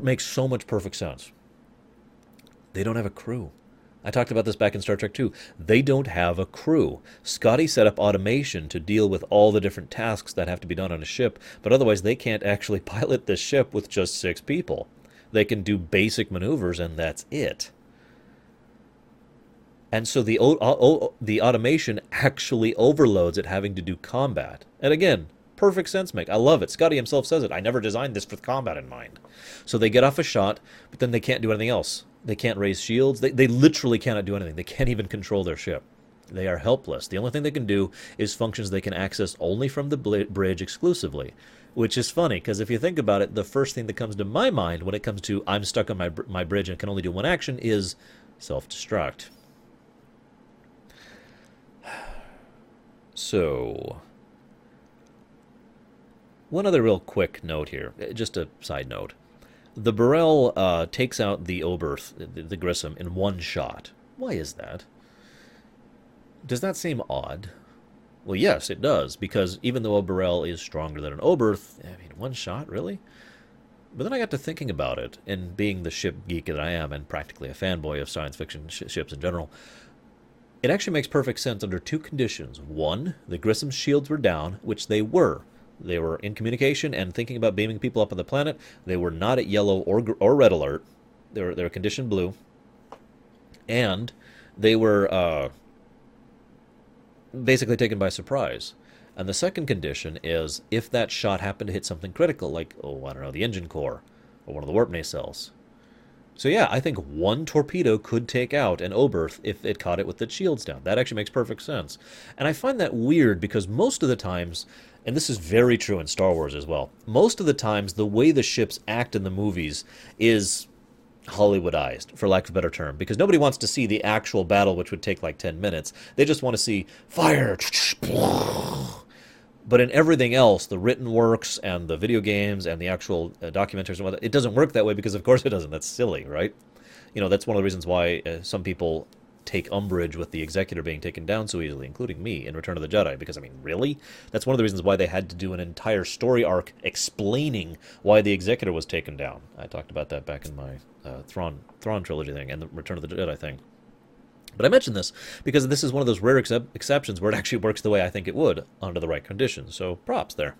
Speaker 1: makes so much perfect sense. They don't have a crew. I talked about this back in Star Trek 2. They don't have a crew. Scotty set up automation to deal with all the different tasks that have to be done on a ship, but otherwise they can't actually pilot this ship with just six people. They can do basic maneuvers, and that's it. And so the o- the automation actually overloads it having to do combat. And again, perfect sense make. I love it. Scotty himself says it. I never designed this with combat in mind. So they get off a shot, but then they can't do anything else. They can't raise shields. They, they literally cannot do anything. They can't even control their ship. They are helpless. The only thing they can do is functions they can access only from the bridge exclusively, which is funny because if you think about it, the first thing that comes to my mind when it comes to I'm stuck on my my bridge and can only do one action is self-destruct. So, one other real quick note here, eh, just a side note. The B'rel uh, takes out the Oberth, the, the Grissom, in one shot. Why is that? Does that seem odd? Well, yes, it does, because even though a B'rel is stronger than an Oberth, I mean, one shot, really? But then I got to thinking about it, and being the ship geek that I am, and practically a fanboy of science fiction sh- ships in general, it actually makes perfect sense under two conditions. One, the Grissom's shields were down, which they were. They were in communication and thinking about beaming people up on the planet. They were not at yellow or or red alert. They were they were condition blue, and they were uh, basically taken by surprise. And the second condition is if that shot happened to hit something critical, like oh I don't know the engine core or one of the warp nacelles. So yeah, I think one torpedo could take out an Oberth if it caught it with the shields down. That actually makes perfect sense. And I find that weird because most of the times and this is very true in Star Wars as well. Most of the times, the way the ships act in the movies is Hollywoodized, for lack of a better term, because nobody wants to see the actual battle, which would take like 10 minutes. They just want to see fire. But in everything else, the written works and the video games and the actual uh, documentaries and whatnot, it doesn't work that way because, of course, it doesn't. That's silly, right? You know, that's one of the reasons why uh, some people take umbrage with the executor being taken down so easily, including me in Return of the Jedi. Because I mean, really, that's one of the reasons why they had to do an entire story arc explaining why the executor was taken down. I talked about that back in my uh, Thrawn Thrawn trilogy thing and the Return of the Jedi thing. But I mention this because this is one of those rare ex- exceptions where it actually works the way I think it would under the right conditions. So props there.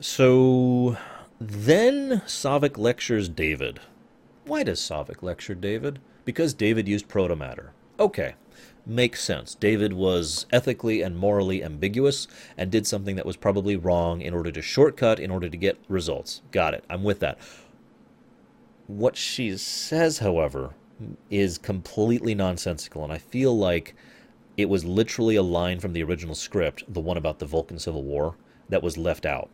Speaker 1: So then Saavik lectures David. Why does Saavik lecture David? Because David used protomatter. Okay, makes sense. David was ethically and morally ambiguous and did something that was probably wrong in order to shortcut, in order to get results. Got it. I'm with that. What she says, however, is completely nonsensical, and I feel like it was literally a line from the original script, the one about the Vulcan Civil War, that was left out.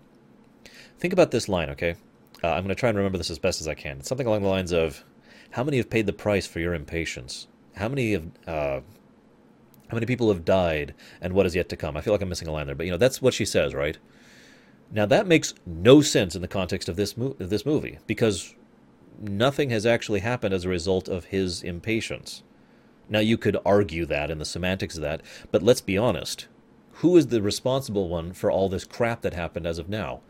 Speaker 1: Think about this line, okay? Uh, I'm going to try and remember this as best as I can. It's something along the lines of how many have paid the price for your impatience? How many have uh, How many people have died and what is yet to come? I feel like I'm missing a line there, but you know, that's what she says, right? Now that makes no sense in the context of this mo- of this movie because nothing has actually happened as a result of his impatience. Now you could argue that in the semantics of that, but let's be honest. Who is the responsible one for all this crap that happened as of now?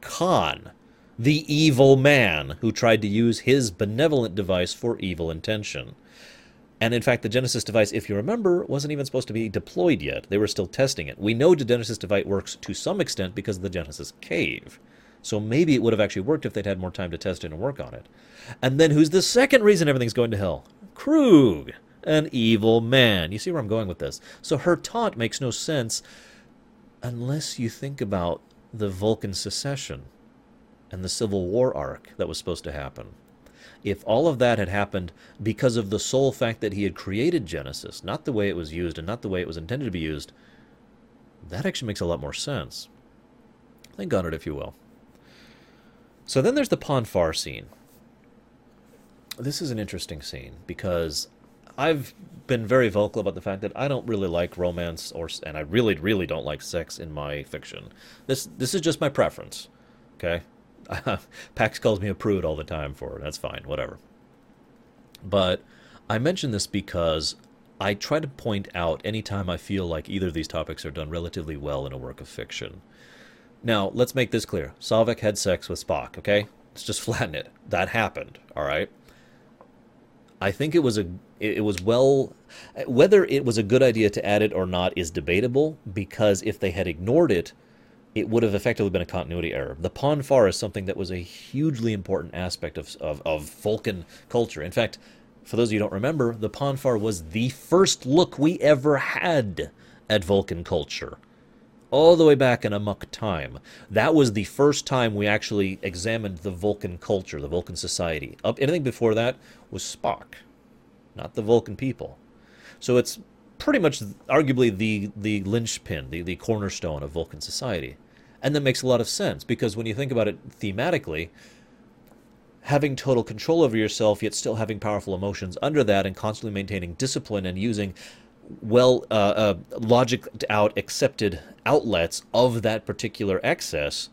Speaker 1: Khan, the evil man who tried to use his benevolent device for evil intention. And in fact, the Genesis device, if you remember, wasn't even supposed to be deployed yet. They were still testing it. We know the Genesis device works to some extent because of the Genesis cave. So maybe it would have actually worked if they'd had more time to test it and work on it. And then who's the second reason everything's going to hell? Kruge, an evil man. You see where I'm going with this. So her taunt makes no sense unless you think about the Vulcan secession and the Civil War arc that was supposed to happen if all of that had happened because of the sole fact that he had created Genesis, not the way it was used and not the way it was intended to be used, that actually makes a lot more sense. Think on it, if you will. So then there's the Pon farr scene. This is an interesting scene because I've been very vocal about the fact that I don't really like romance or and I really really don't like sex in my fiction. This this is just my preference. Okay? Pax calls me a prude all the time for it. That's fine, whatever. But I mention this because I try to point out anytime I feel like either of these topics are done relatively well in a work of fiction. Now, let's make this clear. Saavik had sex with Spock, okay? Let's just flatten it. That happened, all right? I think it was a it was well whether it was a good idea to add it or not is debatable because if they had ignored it, it would have effectively been a continuity error. The Pon farr is something that was a hugely important aspect of, of, of Vulcan culture. In fact, for those of you who don't remember, the Pon farr was the first look we ever had at Vulcan culture. All the way back in Amok time. That was the first time we actually examined the Vulcan culture, the Vulcan society. Up anything before that was Spock, not the Vulcan people. So it's pretty much arguably the the linchpin, the, the cornerstone of Vulcan society. And that makes a lot of sense because when you think about it thematically, having total control over yourself yet still having powerful emotions under that and constantly maintaining discipline and using well uh, uh, logic out accepted outlets of that particular excess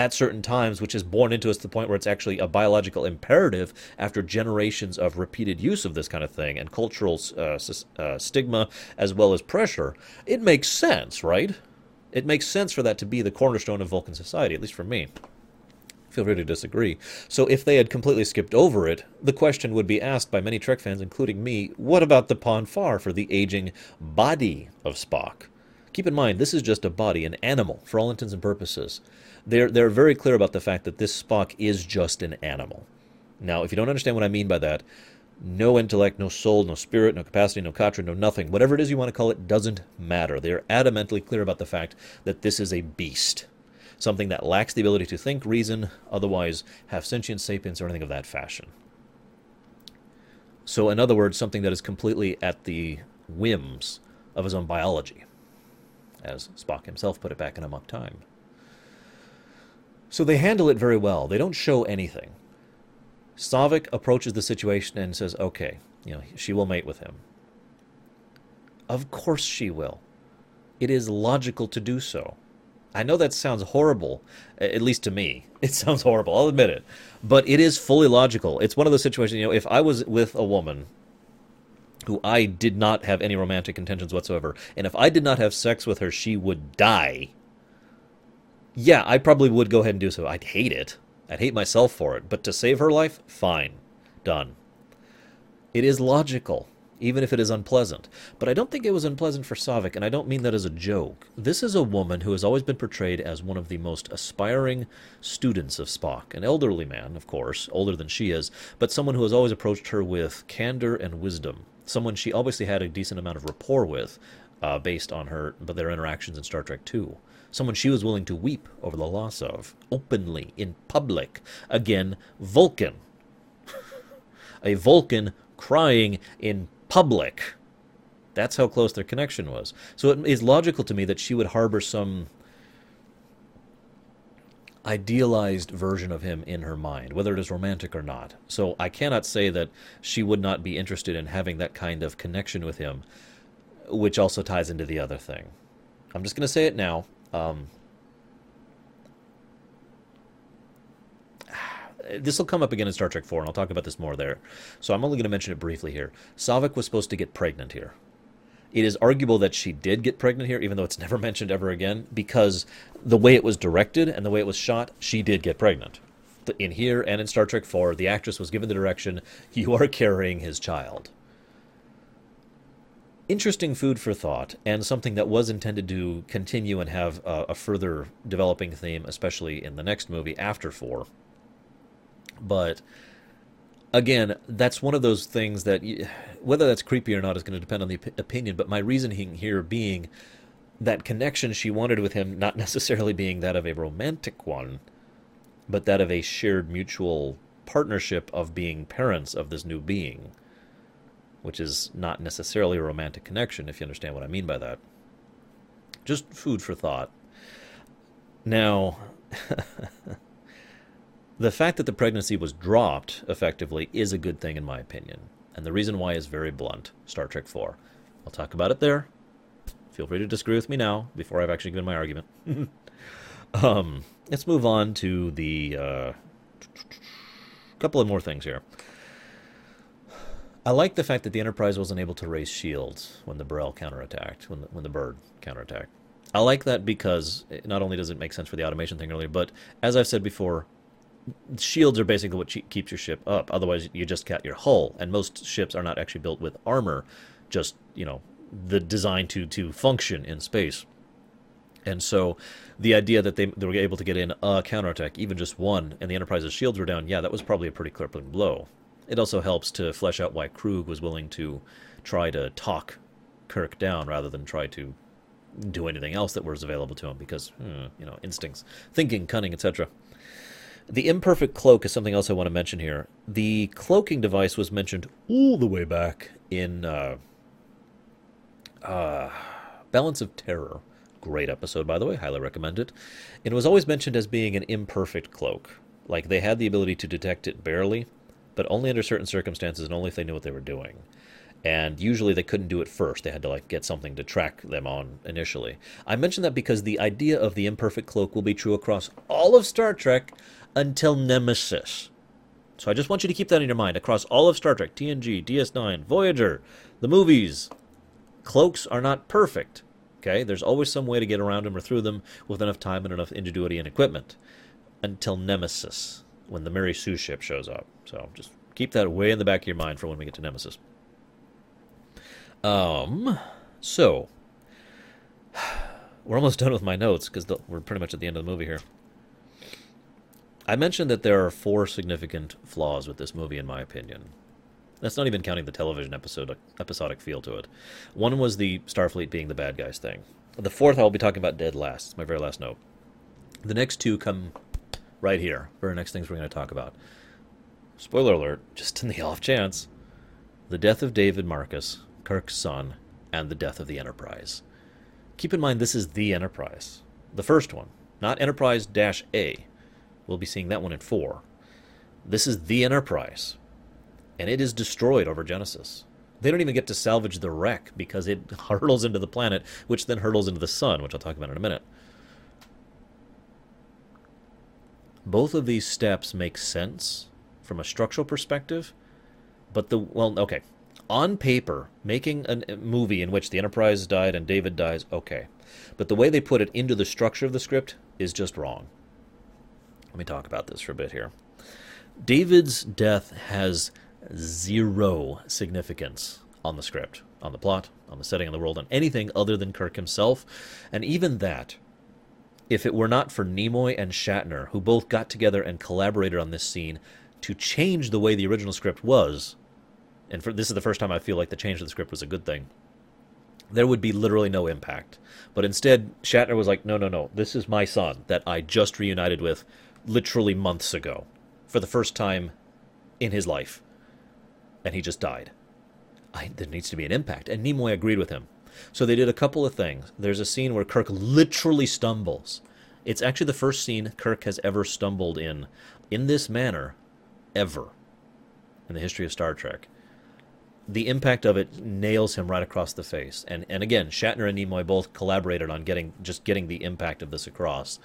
Speaker 1: at certain times, which is born into us to the point where it's actually a biological imperative after generations of repeated use of this kind of thing and cultural uh, uh, stigma as well as pressure, it makes sense, right? It makes sense for that to be the cornerstone of Vulcan society, at least for me. Feel free to disagree. So, if they had completely skipped over it, the question would be asked by many Trek fans, including me what about the Pon farr for the aging body of Spock? Keep in mind, this is just a body, an animal, for all intents and purposes. They're, they're very clear about the fact that this Spock is just an animal. Now, if you don't understand what I mean by that, no intellect, no soul, no spirit, no capacity, no katra, no nothing, whatever it is you want to call it, doesn't matter. They are adamantly clear about the fact that this is a beast. Something that lacks the ability to think, reason, otherwise have sentient sapience or anything of that fashion. So, in other words, something that is completely at the whims of his own biology, as Spock himself put it back in Amok Time. So they handle it very well. They don't show anything. Saavik approaches the situation and says, okay, you know, she will mate with him. Of course she will. It is logical to do so. I know that sounds horrible, at least to me. It sounds horrible, I'll admit it. But it is fully logical. It's one of those situations, you know, if I was with a woman who I did not have any romantic intentions whatsoever, and if I did not have sex with her, she would die. Yeah, I probably would go ahead and do so. I'd hate it. I'd hate myself for it, but to save her life, fine. Done. It is logical, even if it is unpleasant. But I don't think it was unpleasant for Saavik, and I don't mean that as a joke. This is a woman who has always been portrayed as one of the most aspiring students of Spock. An elderly man, of course, older than she is, but someone who has always approached her with candor and wisdom. Someone she obviously had a decent amount of rapport with, uh, based on her, but their interactions in Star Trek II someone she was willing to weep over the loss of, openly, in public. Again, Vulcan. a Vulcan crying in public. That's how close their connection was. So it is logical to me that she would harbor some idealized version of him in her mind, whether it is romantic or not. So I cannot say that she would not be interested in having that kind of connection with him which also ties into the other thing. I'm just going to say it now. Um, this will come up again in Star Trek 4, and I'll talk about this more there. So I'm only going to mention it briefly here. Saavik was supposed to get pregnant here. It is arguable that she did get pregnant here, even though it's never mentioned ever again, because the way it was directed and the way it was shot, she did get pregnant. In here and in Star Trek 4, the actress was given the direction, you are carrying his child. Interesting food for thought, and something that was intended to continue and have a, a further developing theme, especially in the next movie after 4. But again, that's one of those things that whether that's creepy or not is going to depend on the op- opinion. But my reasoning here being that connection she wanted with him not necessarily being that of a romantic one, but that of a shared mutual partnership of being parents of this new being, which is not necessarily a romantic connection, if you understand what I mean by that. Just food for thought. Now, the fact that the pregnancy was dropped effectively is a good thing in my opinion. And the reason why is very blunt Star Trek 4. I'll talk about it there. Feel free to disagree with me now before I've actually given my argument. um, let's move on to the uh, couple of more things here. I like the fact that the Enterprise wasn't able to raise shields when the B'rel counterattacked, when the, when the bird counterattacked. I like that because not only does it make sense for the automation thing earlier, but as I've said before, shields are basically what keeps your ship up. Otherwise, you just cut your hull. And most ships are not actually built with armor, just you know the design to to function in space. And so, the idea that they, they were able to get in a counterattack, even just one, and the Enterprise's shields were down, yeah, that was probably a pretty crippling blow. It also helps to flesh out why Kruge was willing to try to talk Kirk down rather than try to do anything else that was available to him because, hmm, you know, instincts, thinking, cunning, etc. The imperfect cloak is something else I want to mention here. The cloaking device was mentioned all the way back in uh, uh, Balance of Terror. Great episode, by the way. Highly recommend it. And it was always mentioned as being an imperfect cloak. Like they had the ability to detect it barely, but only under certain circumstances and only if they knew what they were doing. And usually they couldn't do it first. They had to like get something to track them on initially. I mention that because the idea of the imperfect cloak will be true across all of Star Trek until Nemesis. So I just want you to keep that in your mind across all of Star Trek, TNG, DS9, Voyager, the movies. Cloaks are not perfect. Okay, there's always some way to get around them or through them with enough time and enough ingenuity and equipment. Until Nemesis, when the Mary Sue ship shows up. So just keep that way in the back of your mind for when we get to Nemesis. Um, so we're almost done with my notes because we're pretty much at the end of the movie here. I mentioned that there are four significant flaws with this movie, in my opinion. That's not even counting the television episode episodic feel to it. One was the Starfleet being the bad guys thing. The fourth I'll be talking about dead last. It's my very last note. The next two come right here the next things we're going to talk about. Spoiler alert, just in the off chance. The death of David Marcus, Kirk's son, and the death of the Enterprise. Keep in mind this is the Enterprise. The first one, not Enterprise A. We'll be seeing that one in 4. This is the Enterprise, and it is destroyed over Genesis. They don't even get to salvage the wreck because it hurtles into the planet, which then hurtles into the sun, which I'll talk about in a minute. Both of these steps make sense from a structural perspective, but the, well, okay. On paper, making a movie in which the Enterprise died and David dies, okay. But the way they put it into the structure of the script is just wrong. Let me talk about this for a bit here. David's death has zero significance on the script, on the plot, on the setting of the world, on anything other than Kirk himself. And even that, if it were not for Nimoy and Shatner, who both got together and collaborated on this scene to change the way the original script was, and for, this is the first time I feel like the change of the script was a good thing, there would be literally no impact. But instead, Shatner was like, no, no, no, this is my son that I just reunited with literally months ago for the first time in his life. And he just died. I, there needs to be an impact. And Nimoy agreed with him. So they did a couple of things. There's a scene where Kirk literally stumbles. It's actually the first scene Kirk has ever stumbled in, in this manner, ever, in the history of Star Trek. the impact of it nails him right across the face. And and again, Shatner and Nimoy both collaborated on getting just getting the impact of this across.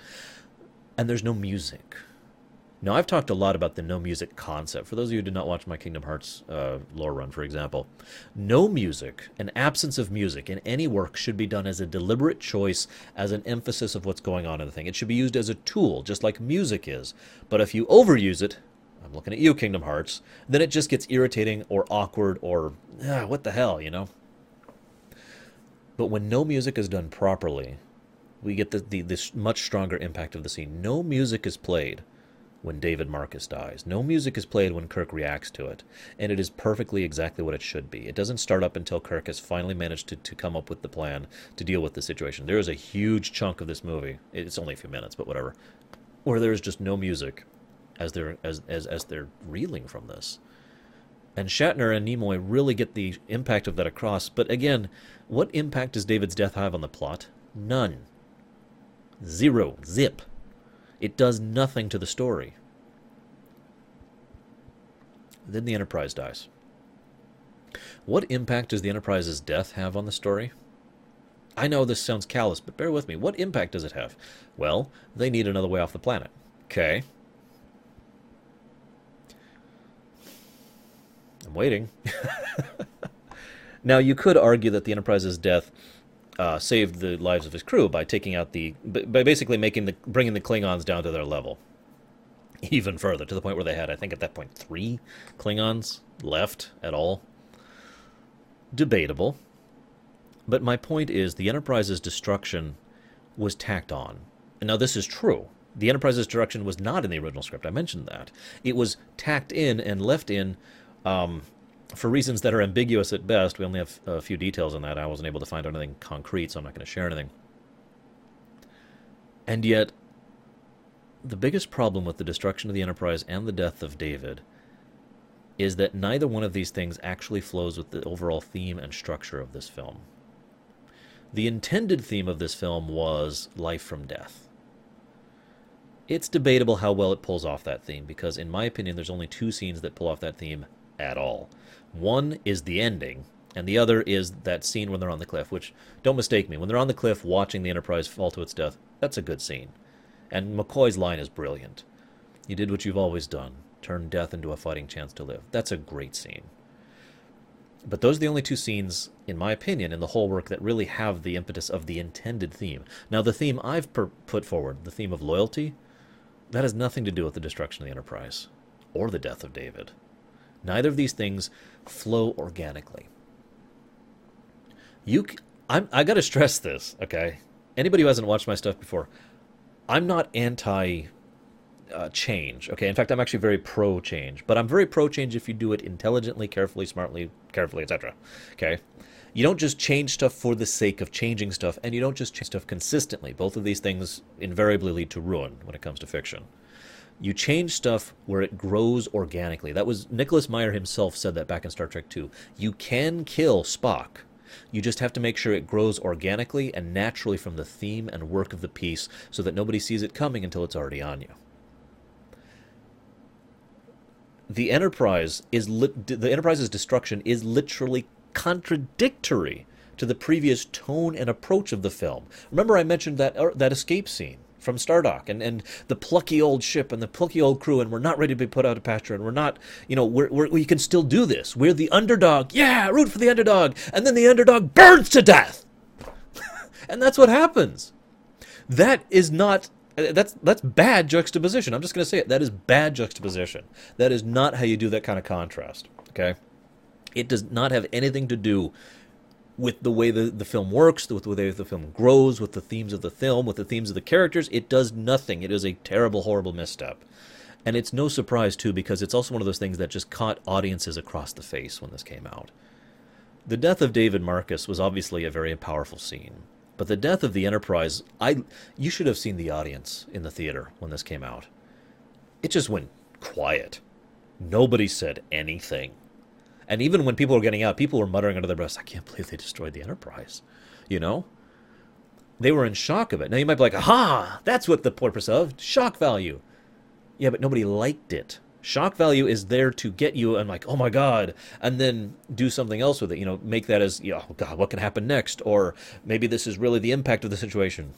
Speaker 1: And there's no music. Now, I've talked a lot about the no music concept. For those of you who did not watch my Kingdom Hearts uh, lore run, for example, no music, an absence of music in any work should be done as a deliberate choice, as an emphasis of what's going on in the thing. It should be used as a tool, just like music is. But if you overuse it, I'm looking at you, Kingdom Hearts, then it just gets irritating or awkward or, ah, what the hell, you know? But when no music is done properly, we get the, the this much stronger impact of the scene. No music is played when David Marcus dies. No music is played when Kirk reacts to it, and it is perfectly exactly what it should be. It doesn't start up until Kirk has finally managed to, to come up with the plan to deal with the situation. There is a huge chunk of this movie, it's only a few minutes, but whatever, where there is just no music as they're as, as, as they're reeling from this. And Shatner and Nimoy really get the impact of that across, but again, what impact does David's death have on the plot? None. Zero. Zip. It does nothing to the story. Then the Enterprise dies. What impact does the Enterprise's death have on the story? I know this sounds callous, but bear with me. What impact does it have? Well, they need another way off the planet. Okay. I'm waiting. now, you could argue that the Enterprise's death uh, saved the lives of his crew by taking out the by basically making the bringing the Klingons down to their level, even further to the point where they had I think at that point three Klingons left at all. Debatable, but my point is the Enterprise's destruction was tacked on. Now this is true. The Enterprise's destruction was not in the original script. I mentioned that it was tacked in and left in um, for reasons that are ambiguous at best, we only have a few details on that. I wasn't able to find anything concrete, so I'm not going to share anything. And yet, the biggest problem with the destruction of the Enterprise and the death of David is that neither one of these things actually flows with the overall theme and structure of this film. The intended theme of this film was life from death. It's debatable how well it pulls off that theme because, in my opinion, there's only two scenes that pull off that theme at all. One is the ending, and the other is that scene when they're on the cliff, which, don't mistake me, when they're on the cliff watching the Enterprise fall to its death, that's a good scene. And McCoy's line is brilliant. You did what you've always done turn death into a fighting chance to live. That's a great scene. But those are the only two scenes, in my opinion, in the whole work that really have the impetus of the intended theme. Now, the theme I've per- put forward, the theme of loyalty, that has nothing to do with the destruction of the Enterprise or the death of David. Neither of these things flow organically. You, I'm, I got to stress this, okay? Anybody who hasn't watched my stuff before, I'm not anti uh, change, okay? In fact, I'm actually very pro change, but I'm very pro change if you do it intelligently, carefully, smartly, carefully, etc. Okay? You don't just change stuff for the sake of changing stuff, and you don't just change stuff consistently. Both of these things invariably lead to ruin when it comes to fiction. You change stuff where it grows organically. That was Nicholas Meyer himself said that back in Star Trek 2. You can kill Spock. You just have to make sure it grows organically and naturally from the theme and work of the piece so that nobody sees it coming until it's already on you. The Enterprise is li- the Enterprise's destruction is literally contradictory to the previous tone and approach of the film. Remember I mentioned that uh, that escape scene from Stardock and, and the plucky old ship and the plucky old crew, and we're not ready to be put out of pasture, and we're not, you know, we're, we're, we can still do this. We're the underdog. Yeah, root for the underdog. And then the underdog burns to death. and that's what happens. That is not uh, that's that's bad juxtaposition. I'm just going to say it. That is bad juxtaposition. That is not how you do that kind of contrast. Okay, it does not have anything to do with the way the, the film works, with the way the film grows, with the themes of the film, with the themes of the characters. It does nothing. It is a terrible, horrible misstep. And it's no surprise, too, because it's also one of those things that just caught audiences across the face when this came out. The death of David Marcus was obviously a very powerful scene. But the death of the Enterprise, I you should have seen the audience in the theater when this came out. It just went quiet. Nobody said anything. And even when people were getting out, people were muttering under their breaths, I can't believe they destroyed the Enterprise. You know? They were in shock of it. Now you might be like, aha, that's what the purpose of shock value. Yeah, but nobody liked it. Shock value is there to get you and like, oh my god, and then do something else with it. You know, make that as, oh god, what can happen next? Or maybe this is really the impact of the situation.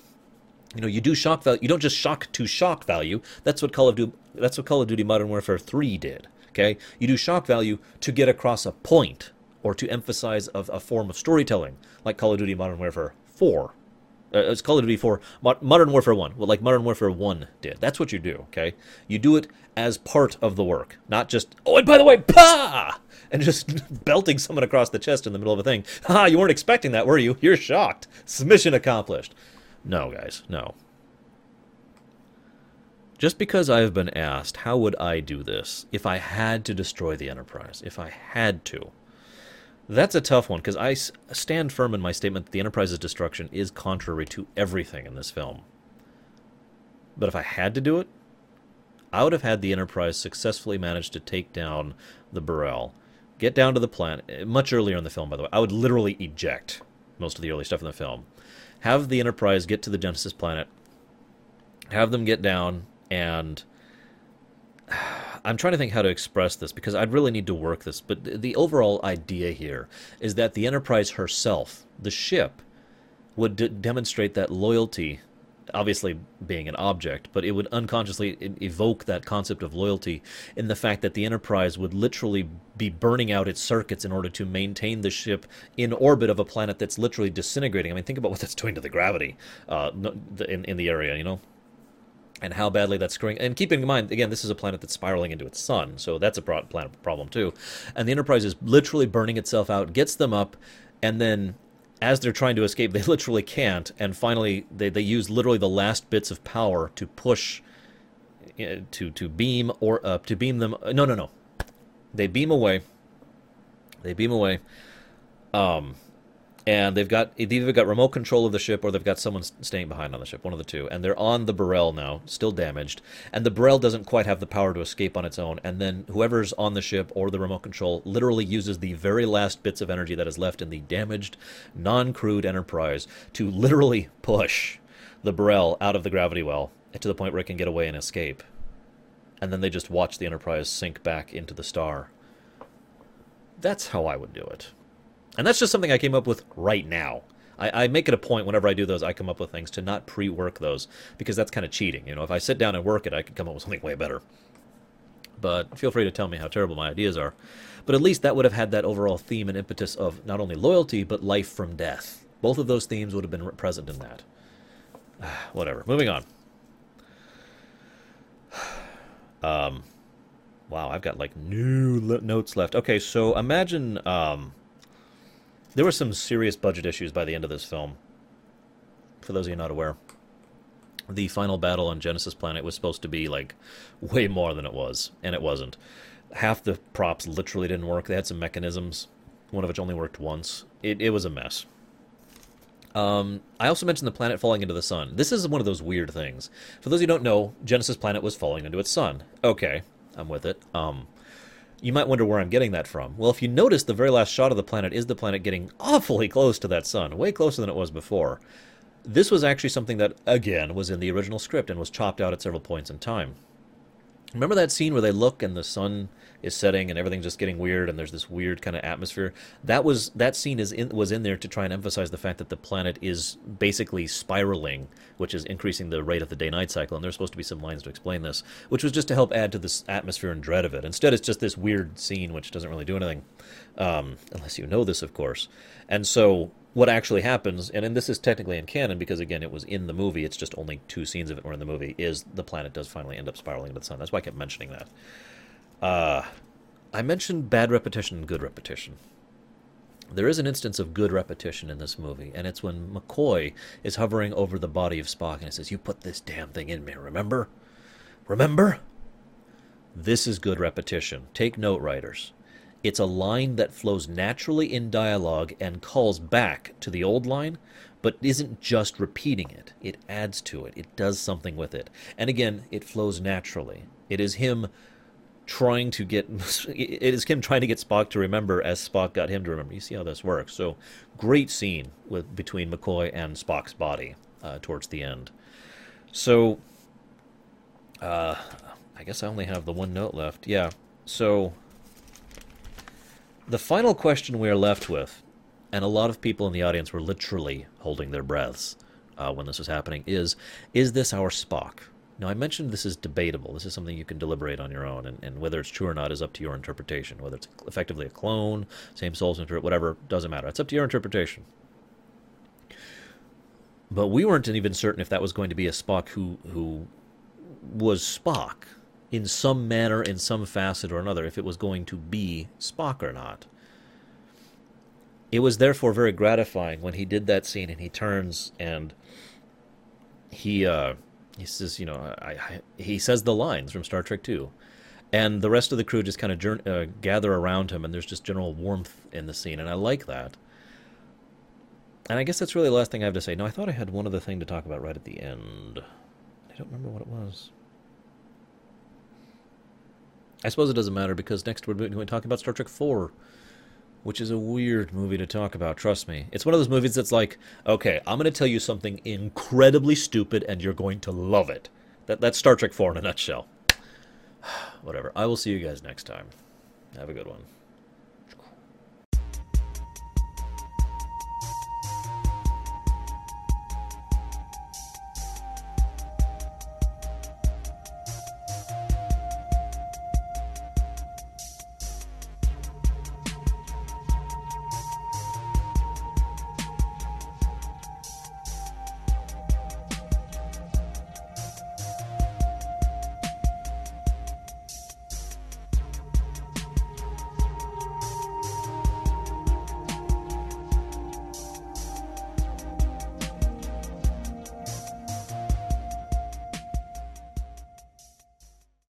Speaker 1: You know, you do shock value. You don't just shock to shock value. That's what Call of Duty. That's what Call of Duty Modern Warfare 3 did. Okay, you do shock value to get across a point or to emphasize a, a form of storytelling, like Call of Duty Modern Warfare 4 uh, it's Call of Duty 4, Modern Warfare 1, well, like Modern Warfare 1 did. That's what you do, okay? You do it as part of the work, not just, oh, and by the way, pa! And just belting someone across the chest in the middle of a thing. Ha, you weren't expecting that, were you? You're shocked. Mission accomplished. No, guys, no. Just because I have been asked, how would I do this if I had to destroy the Enterprise? If I had to. That's a tough one because I stand firm in my statement that the Enterprise's destruction is contrary to everything in this film. But if I had to do it, I would have had the Enterprise successfully manage to take down the B'rel, get down to the planet eh, much earlier in the film. By the way, I would literally eject most of the early stuff in the film, have the Enterprise get to the Genesis planet, have them get down, and I'm trying to think how to express this because I'd really need to work this. But the overall idea here is that the Enterprise herself, the ship, would d- demonstrate that loyalty, obviously being an object, but it would unconsciously evoke that concept of loyalty in the fact that the Enterprise would literally be burning out its circuits in order to maintain the ship in orbit of a planet that's literally disintegrating. I mean, think about what that's doing to the gravity uh, in, in the area, you know? And how badly that's screwing. And keeping in mind, again, this is a planet that's spiraling into its sun, so that's a pro- planet problem too. And the Enterprise is literally burning itself out, gets them up, and then as they're trying to escape, they literally can't. And finally, they, they use literally the last bits of power to push, uh, to to beam or up to beam them. No, no, no. They beam away. They beam away. Um, and they've got they've either got remote control of the ship or they've got someone staying behind on the ship, one of the two. And they're on the B'rel now, still damaged, and the B'rel doesn't quite have the power to escape on its own. And then whoever's on the ship or the remote control literally uses the very last bits of energy that is left in the damaged, non-crewed Enterprise to literally push the B'rel out of the gravity well to the point where it can get away and escape. And then they just watch the Enterprise sink back into the star. That's how I would do it. And that's just something I came up with right now. I, I, make it a point whenever I do those, I come up with things to not pre-work those because that's kind of cheating. You know, if I sit down and work it, I could come up with something way better. But feel free to tell me how terrible my ideas are. But at least that would have had that overall theme and impetus of not only loyalty but life from death. Both of those themes would have been present in that. Whatever. Moving on. Um, wow, I've got like new notes left. Okay, so imagine um, there were some serious budget issues by the end of this film. For those of you not aware, the final battle on Genesis Planet was supposed to be like way more than it was, and it wasn't. Half the props literally didn't work. They had some mechanisms, one of which only worked once. It, it was a mess. Um, I also mentioned the planet falling into the sun. This is one of those weird things. For those who don't know, Genesis Planet was falling into its sun. Okay, I'm with it. Um, you might wonder where I'm getting that from. Well, if you notice, the very last shot of the planet is the planet getting awfully close to that sun, way closer than it was before. This was actually something that, again, was in the original script and was chopped out at several points in time. Remember that scene where they look and the sun is setting and everything's just getting weird and there's this weird kind of atmosphere. That was that scene is in, was in there to try and emphasize the fact that the planet is basically spiraling, which is increasing the rate of the day-night cycle. And there's supposed to be some lines to explain this, which was just to help add to this atmosphere and dread of it. Instead, it's just this weird scene which doesn't really do anything, um, unless you know this, of course. And so what actually happens, and, and this is technically in canon because again it was in the movie. It's just only two scenes of it were in the movie. Is the planet does finally end up spiraling into the sun? That's why I kept mentioning that. Uh, I mentioned bad repetition and good repetition. There is an instance of good repetition in this movie, and it's when McCoy is hovering over the body of Spock and he says, You put this damn thing in me, remember? Remember? This is good repetition. Take note, writers. It's a line that flows naturally in dialogue and calls back to the old line, but isn't just repeating it. It adds to it, it does something with it. And again, it flows naturally. It is him trying to get it is him trying to get Spock to remember as Spock got him to remember. You see how this works. So great scene with between McCoy and Spock's body uh, towards the end. So uh, I guess I only have the one note left. Yeah. So the final question we are left with, and a lot of people in the audience were literally holding their breaths uh, when this was happening, is is this our Spock? Now, I mentioned this is debatable. This is something you can deliberate on your own, and, and whether it's true or not is up to your interpretation. Whether it's effectively a clone, same soul, whatever, doesn't matter. It's up to your interpretation. But we weren't even certain if that was going to be a Spock who who was Spock in some manner, in some facet or another, if it was going to be Spock or not. It was therefore very gratifying when he did that scene and he turns and he uh, he says, you know, I, I, he says the lines from Star Trek Two, and the rest of the crew just kind of uh, gather around him, and there's just general warmth in the scene, and I like that. And I guess that's really the last thing I have to say. No, I thought I had one other thing to talk about right at the end. I don't remember what it was. I suppose it doesn't matter because next we're going to talk about Star Trek 4, which is a weird movie to talk about, trust me. It's one of those movies that's like, okay, I'm going to tell you something incredibly stupid and you're going to love it. That, that's Star Trek 4 in a nutshell. Whatever. I will see you guys next time. Have a good one.